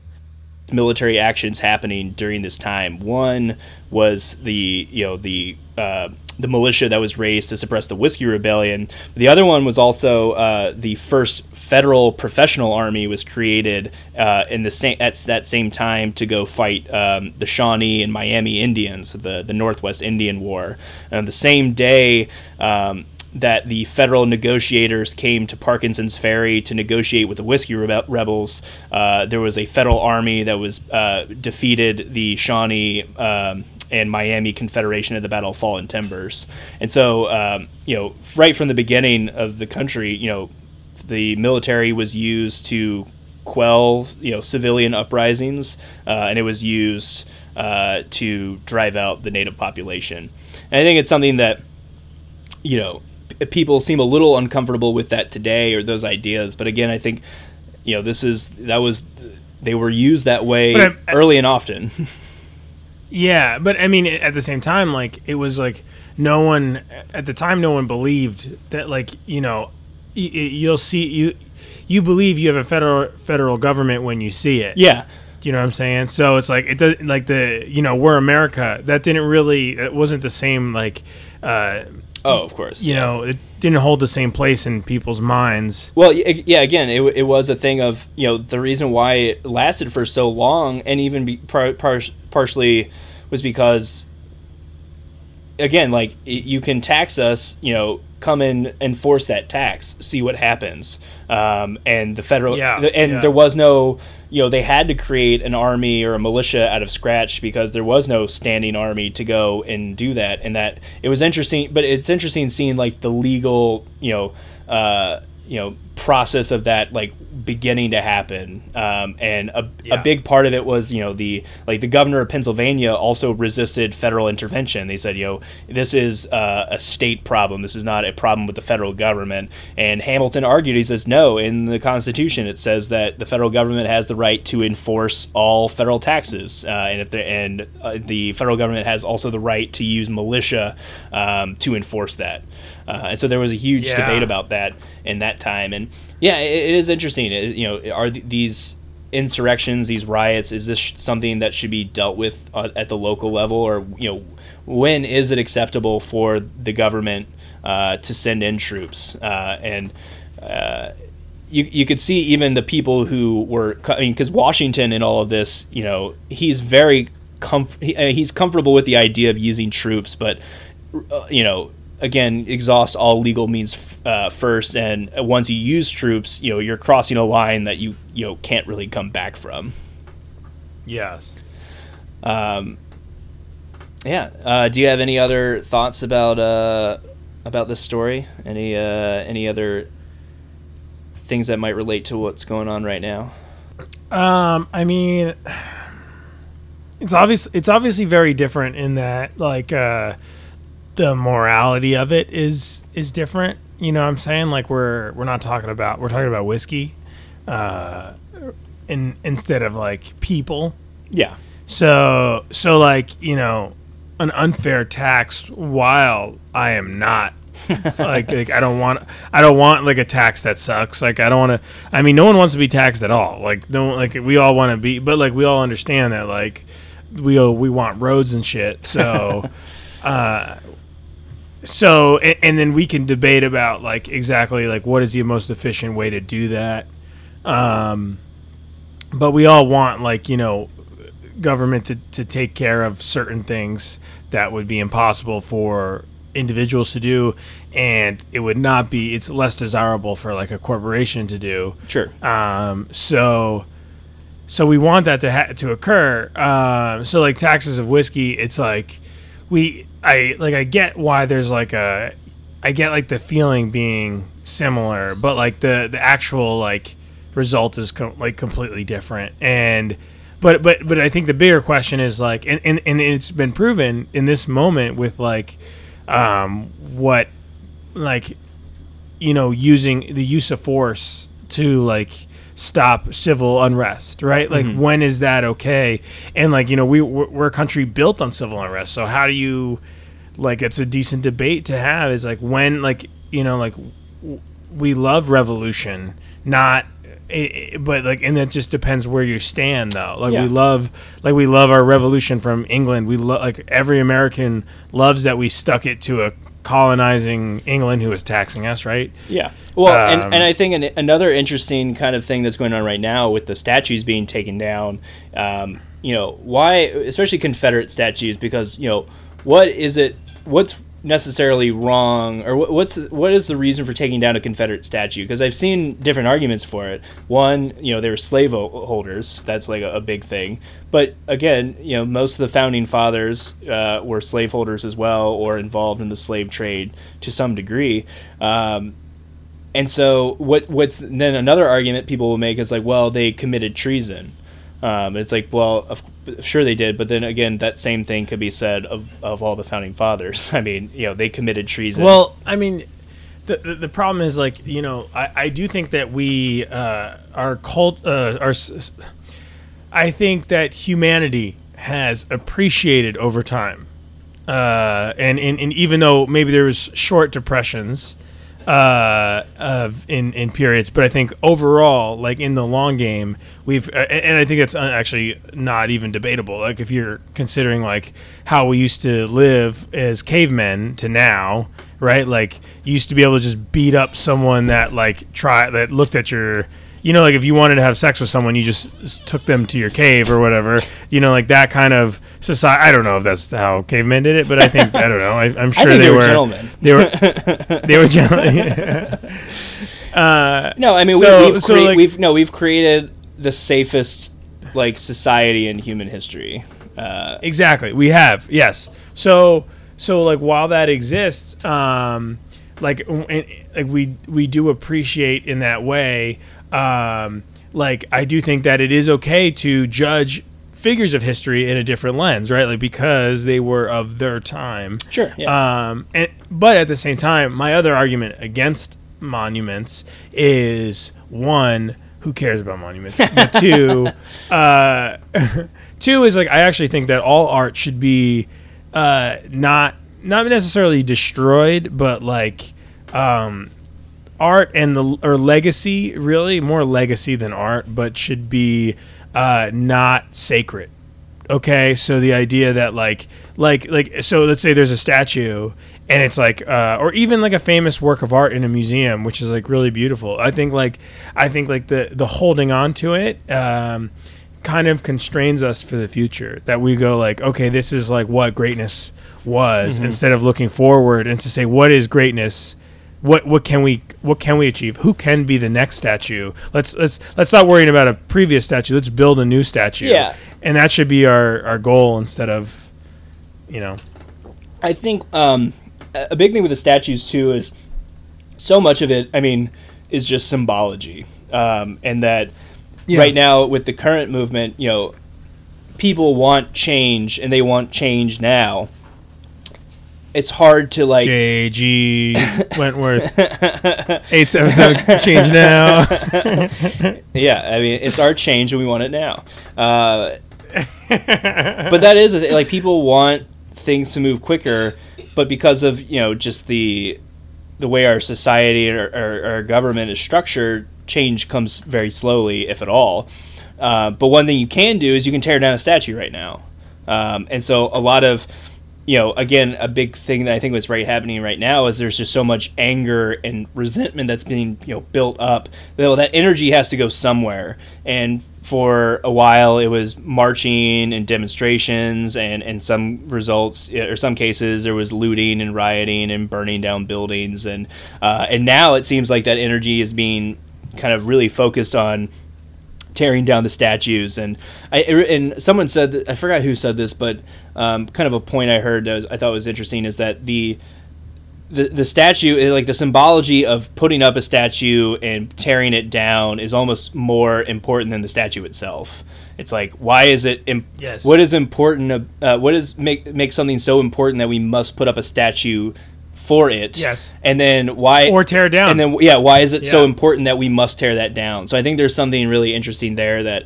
military actions happening during this time. One was the you know the uh, the militia that was raised to suppress the whiskey rebellion. The other one was also uh, the first federal professional army was created uh, in the same at that same time to go fight um, the Shawnee and Miami Indians, the the Northwest Indian War. And the same day. Um, that the federal negotiators came to Parkinson's Ferry to negotiate with the whiskey rebe- rebels. Uh, there was a federal army that was uh, defeated the Shawnee um, and Miami Confederation at the Battle of Fallen Timbers. And so, um, you know, right from the beginning of the country, you know, the military was used to quell, you know, civilian uprisings, uh, and it was used uh, to drive out the native population. And I think it's something that you know p- people seem a little uncomfortable with that today or those ideas but again i think you know this is that was they were used that way I- early and often <laughs> Yeah, but I mean, at the same time, like it was like no one at the time, no one believed that, like you know, y- you'll see you you believe you have a federal federal government when you see it. yeah Do you know what I'm saying? So it's like it does like the you know we're America. That didn't really it wasn't the same like uh, oh of course you yeah. know it didn't hold the same place in people's minds. Well, yeah. Again, it, it was a thing of you know the reason why it lasted for so long, and even be, par, par, partially was because again, like you can tax us, you know, come and enforce that tax, see what happens, um, and the federal, Yeah, the- and yeah. there was no, you know, they had to create an army or a militia out of scratch because there was no standing army to go and do that, and that it was interesting, but it's interesting seeing like the legal, you know, uh, you know, process of that like beginning to happen, um, and a, Yeah. a big part of it was you know the like the governor of Pennsylvania also resisted federal intervention. They said you know this is uh, a state problem. This is not a problem with the federal government. And Hamilton argued he says no in the Constitution it says that the federal government has the right to enforce all federal taxes, uh, and if the and uh, the federal government has also the right to use militia um, to enforce that. Uh, and so there was a huge Yeah. debate about that in that time. And yeah, it, it is interesting. It- you know, are th- these insurrections, these riots, is this something that should be dealt with uh, at the local level, or you know, when is it acceptable for the government uh, to send in troops? Uh, and uh, you, you could see even the people who were I mean because Washington in all of this you know he's very comf- he, uh, he's comfortable with the idea of using troops but uh, you know again exhaust all legal means uh, first and once you use troops you know you're crossing a line that you you know can't really come back from Yes. um, yeah uh, do you have any other thoughts about uh, about this story any uh, any other things that might relate to what's going on right now Um, I mean, <sighs> it's obvious. It's obviously very different in that, like, uh, the morality of it is is different. You know, what I'm saying like we're we're not talking about we're talking about whiskey, uh, in instead of like people. yeah So so like you know, an unfair tax. While I am not <laughs> like, like I don't want I don't want like a tax that sucks. Like I don't want to. I mean, no one wants to be taxed at all. Like no like we all want to be, but like we all understand that like we all, we want roads and shit. So. <laughs> uh so and, and then we can debate about like exactly like what is the most efficient way to do that. Um but we all want like you know government to, to take care of certain things that would be impossible for individuals to do and it would not be it's less desirable for like a corporation to do. Sure. Um, so so we want that to ha- to occur. Um, so like taxes of whiskey it's like we i like i get why there's like a i get like the feeling being similar but like the the actual like result is com- like completely different. And but but but i think the bigger question is like and, and and it's been proven in this moment with like um what like you know using the use of force to like stop civil unrest right? Like mm-hmm. when is that okay? And like you know we we're, we're a country built on civil unrest so how do you like it's a decent debate to have is like when like you know like w- we love revolution not i- i- but like and that just depends where you stand though. Like Yeah. we love like we love our revolution from england. We love like every american loves that we stuck it to a colonizing england who was taxing us right Yeah. Well, Um, and, and I think an, another interesting kind of thing that's going on right now with the statues being taken down, um, you know, why, especially Confederate statues, because, you know, what is it, what's necessarily wrong, or what, what's, what is the reason for taking down a Confederate statue? Because I've seen different arguments for it. One, you know, they were slave holders. That's like a, a big thing. But again, you know, most of the founding fathers uh, were slaveholders as well, or involved in the slave trade to some degree. Um, and so what what's then another argument people will make is like, well, they committed treason. Um, it's like, well, of, sure they did, but then again, that same thing could be said of, of all the founding fathers. <laughs> I mean, you know, they committed treason. Well, I mean, the, the the problem is like you know I, I do think that we uh, our cult uh, our I think that humanity has appreciated over time, uh, and, and and even though maybe there was short depressions. Uh, of in in periods, but I think overall, like in the long game, we've and and I think it's uh, actually not even debatable. Like if you're considering like how we used to live as cavemen to now, right? Like you used to be able to just beat up someone that like try that looked at your you know like if you wanted to have sex with someone you just took them to your cave or whatever you know like that kind of society i don't know if that's how cavemen did it but i think i don't know I, i'm <laughs> sure they, they were were gentlemen. they were they were <laughs> gentlemen <laughs> uh, no, I mean, So- we, we've, so, crea- like- we've no, we've created the safest like society in human history. Uh, Exactly. We have. Yes. So so like while that exists, um like like we we do appreciate in that way um like I do think that it is okay to judge figures of history in a different lens, right? Like because they were of their time. Sure, yeah. Um and but at the same time, my other argument against monuments is one who cares about monuments? <laughs> Two, uh, <laughs> two is like I actually think that all art should be uh, not not necessarily destroyed, but like um, art and the or legacy really more legacy than art, but should be uh, not sacred. Okay, so the idea that like like like so let's say there's a statue and it's like uh, or even like a famous work of art in a museum which is like really beautiful i think like i think like the the holding on to it um, kind of constrains us for the future that we go like okay this is like what greatness was Mm-hmm. instead of looking forward and to say what is greatness what what can we what can we achieve who can be the next statue let's let's let's stop worrying about a previous statue let's build a new statue Yeah. and that should be our our goal instead of you know I think um, a a big thing with the statues too is so much of it. I mean, is just symbology, um, and that Yeah. right now with the current movement, you know, people want change and they want change now. It's hard to like JG <laughs> Wentworth. <laughs> 877 change now. <laughs> Yeah, I mean, it's our change and we want it now. Uh, but that is like people want things to move quicker, but because of you know just the the way our society or our, our government is structured, change comes very slowly, if at all. Uh, but one thing you can do is you can tear down a statue right now, um, and so a lot of you know, again, a big thing that I think was right happening right now is there's just so much anger and resentment that's being you know built up. Though that energy has to go somewhere, and for a while it was marching and demonstrations, and and some results or some cases there was looting and rioting and burning down buildings, and uh, and now it seems like that energy is being kind of really focused on tearing down the statues and I and someone said that, I forgot who said this but um, kind of a point I heard that was, I thought was interesting is that the the the statue like the symbology of putting up a statue and tearing it down is almost more important than the statue itself. It's like why is it im- Yes. what is important uh, what is make make something so important that we must put up a statue for it Yes. and then why Or tear down. and then yeah why is it so important that we must tear that down so i think there's something really interesting there that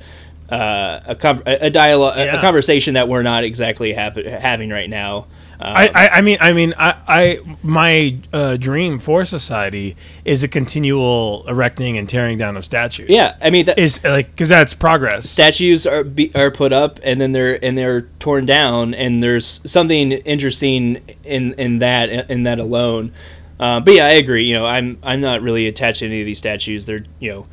uh, a, a dialogue a Yeah. conversation that we're not exactly hap- having right now um, I, I, I mean, I mean, I, I my uh, dream for society is a continual erecting and tearing down of statues. yeah i mean that, is like because that's progress. statues are be, are put up and then they're and they're torn down and there's something interesting in in that in that alone uh, but yeah i agree you know i'm i'm not really attached to any of these statues they're you know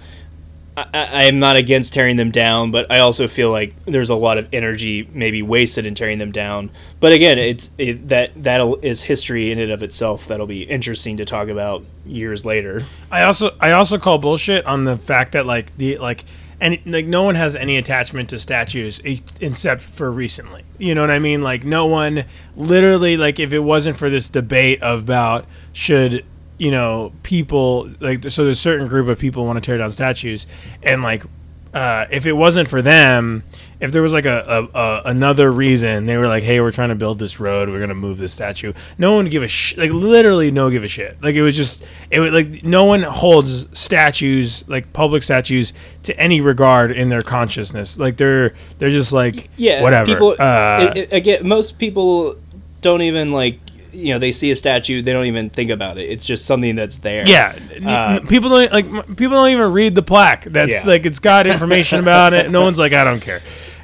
I, am not against tearing them down, but I also feel like there's a lot of energy maybe wasted in tearing them down. But again, it's it, that that is history in and of itself that'll be interesting to talk about years later. I also I also call bullshit on the fact that like the like and like no one has any attachment to statues except for recently. You know what I mean? Like no one literally like if it wasn't for this debate about should you know people like so there's a certain group of people want to tear down statues and like uh, if it wasn't for them, if there was like a, a, a another reason, they were like, "Hey, we're trying to build this road. We're gonna move this statue." No one would give a sh- like literally no give a shit. Like it was just it would like no one holds statues like public statues to any regard in their consciousness. Like they're they're just like Yeah, whatever. People uh, it- it- again, most people don't even like you know they see a statue, they don't even think about it. It's just something that's there. Yeah, Uh, people don't like people don't even read the plaque. That's Yeah. like it's got information about it. No one's like, I don't care.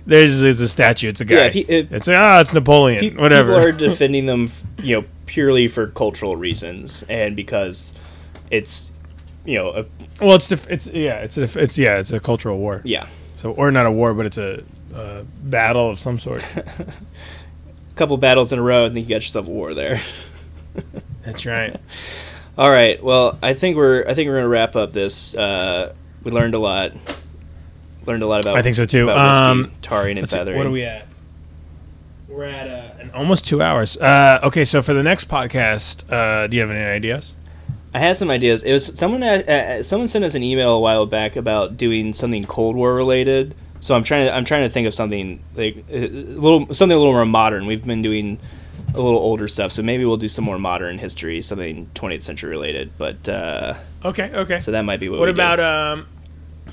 There's it's a statue. It's a guy. Yeah, he- if- it's like, ah, it's Napoleon. Pe- whatever. People are <laughs> defending them, you know, purely for cultural reasons and because it's, you know, a, well, it's def- it's yeah, it's a, it's yeah, it's a cultural war. yeah, So or not a war, but it's a, a battle of some sort. <laughs> couple battles in a row, and then you got yourself a war there. That's right. <laughs> All right. Well, I think we're I think we're gonna wrap up this. Uh, we learned a lot. Learned a lot about. I think so too. About whiskey, Um, tarring and Let's see, feathering. what are we at? We're at uh, an almost two hours. Uh, okay, so for the next podcast, uh, do you have any ideas? I had some ideas. It was someone uh, uh, someone sent us an email a while back about doing something Cold War related. So I'm trying to I'm trying to think of something like a little something a little more modern. We've been doing a little older stuff, so maybe we'll do some more modern history, something 20th century related. But uh, Okay, okay. so that might be what. What we do. about um,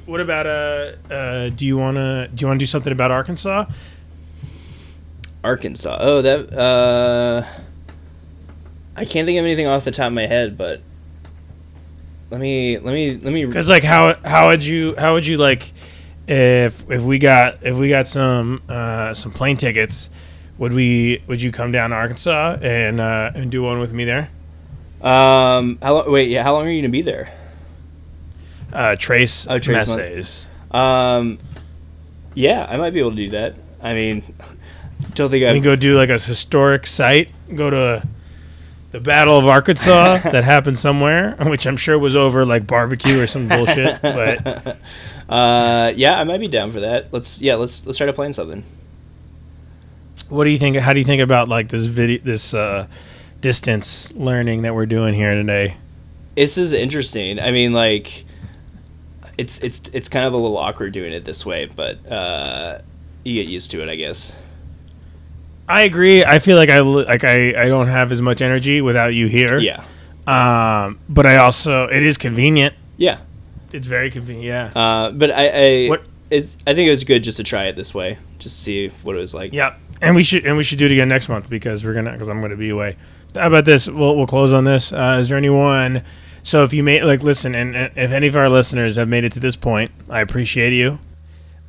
what about uh, uh, do you wanna do you wanna do something about Arkansas? Arkansas? Oh, that uh, I can't think of anything off the top of my head, but let me let me let me Because like how how would you how would you like if if we got if we got some uh, some plane tickets, would we would you come down to Arkansas and uh, and do one with me there? um how long wait yeah how long are you gonna be there Uh, Trace, Oh, Trace um yeah I might be able to do that I mean <laughs> don't think I've go do like a historic site. Go to the Battle of Arkansas <laughs> that happened somewhere, which I'm sure was over like barbecue or some bullshit. <laughs> But uh yeah I might be down for that let's yeah let's let's try to plan something what do you think? How do you think about like this video, this uh, distance learning that we're doing here today? this is interesting I mean like it's it's it's kind of a little awkward doing it this way but uh you get used to it I guess I agree. I feel like I like I, I don't have as much energy without you here. yeah Um, but I also it is convenient. yeah It's very convenient. Yeah. Uh, but I, I, What- it's, I think it was good just to try it this way, just see what it was like. Yeah, and we should and we should do it again next month because we're gonna because I'm gonna be away. How about this? We'll we'll close on this. Uh, is there anyone? So if you made like listen, and, and if any of our listeners have made it to this point, I appreciate you.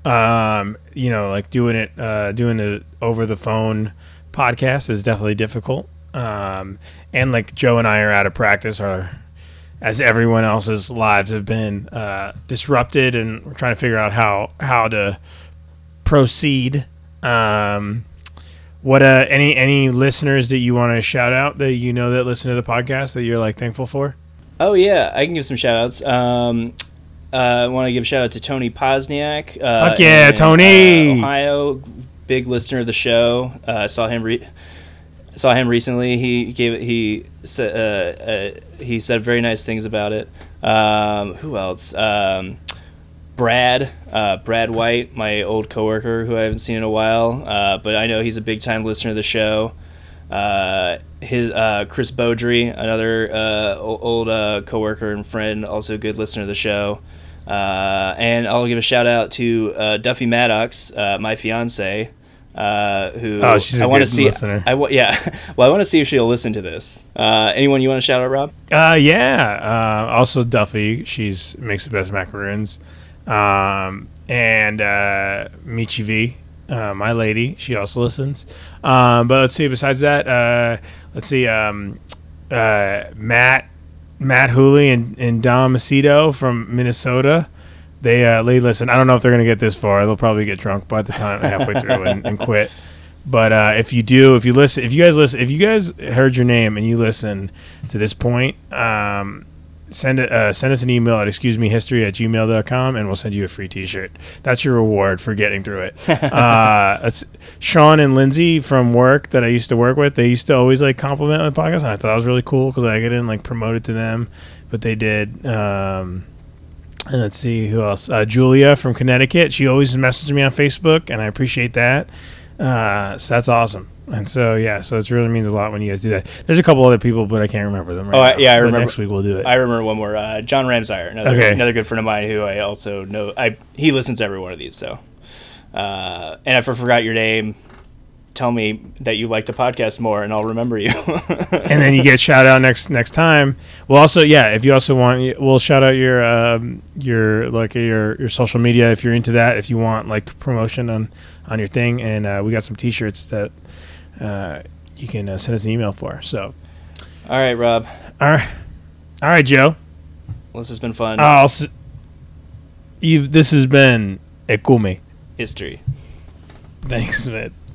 Um, you know, like doing it, uh, doing the over the phone podcast is definitely difficult. Um, and like Joe and I are out of practice, or as everyone else's lives have been uh, disrupted, and we're trying to figure out how how to proceed. Um, what uh, any any listeners that you want to shout out that you know that listen to the podcast that you're like thankful for? Oh yeah, I can give some shout outs. Um, uh, I want to give a shout out to Tony Posniak. Uh, Fuck yeah, in, Tony! uh, Ohio, big listener of the show. Uh, I saw him re- saw him recently. He gave he said uh, uh, he said very nice things about it. Um, who else? Um, Brad, uh, Brad White, my old coworker who I haven't seen in a while, uh, but I know he's a big time listener of the show. Uh, his uh, Chris Beaudry, another uh, old uh, coworker and friend, also a good listener of the show. And I'll give a shout out to Duffy Maddox, my fiance, uh, who Oh, she's a I want to see. listener. I yeah, <laughs> well, I want to see if she'll listen to this. Uh, anyone you want to shout out, Rob? Uh, yeah. Uh, also Duffy, she's makes the best macaroons. Um, and uh, Michi V, uh, my lady, she also listens. Um, but let's see. Besides that, uh, let's see. Um, uh, Matt, Matt Hooley and, and Dom Macedo from Minnesota. They uh, they listen. I don't know if they're gonna get this far. They'll probably get drunk by the time halfway through and, and quit. But uh, if you do, if you listen, if you guys listen, if you guys heard your name and you listen to this point, um, send it, uh, send us an email at excuse me history at gmail.com and we'll send you a free t-shirt. That's your reward for getting through it. <laughs> uh, it's Sean and Lindsay from work that I used to work with. They used to always like compliment my podcast and I thought it was really cool because I didn't like promote it to them, but they did. Um, and let's see who else. Uh, Julia from Connecticut. She always messages me on Facebook, and I appreciate that. Uh, so that's awesome. And so yeah, so it really means a lot when you guys do that. There's a couple other people, but I can't remember them. Right Oh, I- now. yeah, I But remember- Next week we'll do it. I remember one more. Uh, John Ramsire, another Okay. another good friend of mine who I also know. I he listens to every one of these. So, uh, and if I forgot your name, tell me that you like the podcast more, and I'll remember you. <laughs> and then you get shout out next next time. Well, also yeah, if you also want, we'll shout out your um, your like your your social media if you're into that. If you want like promotion on on your thing, and uh, we got some T-shirts that uh, you can uh, send us an email for. So All right, Rob. all right, all right, Joe. Well, this has been fun. I'll s- you. This has been Ekume. History. Thanks, man.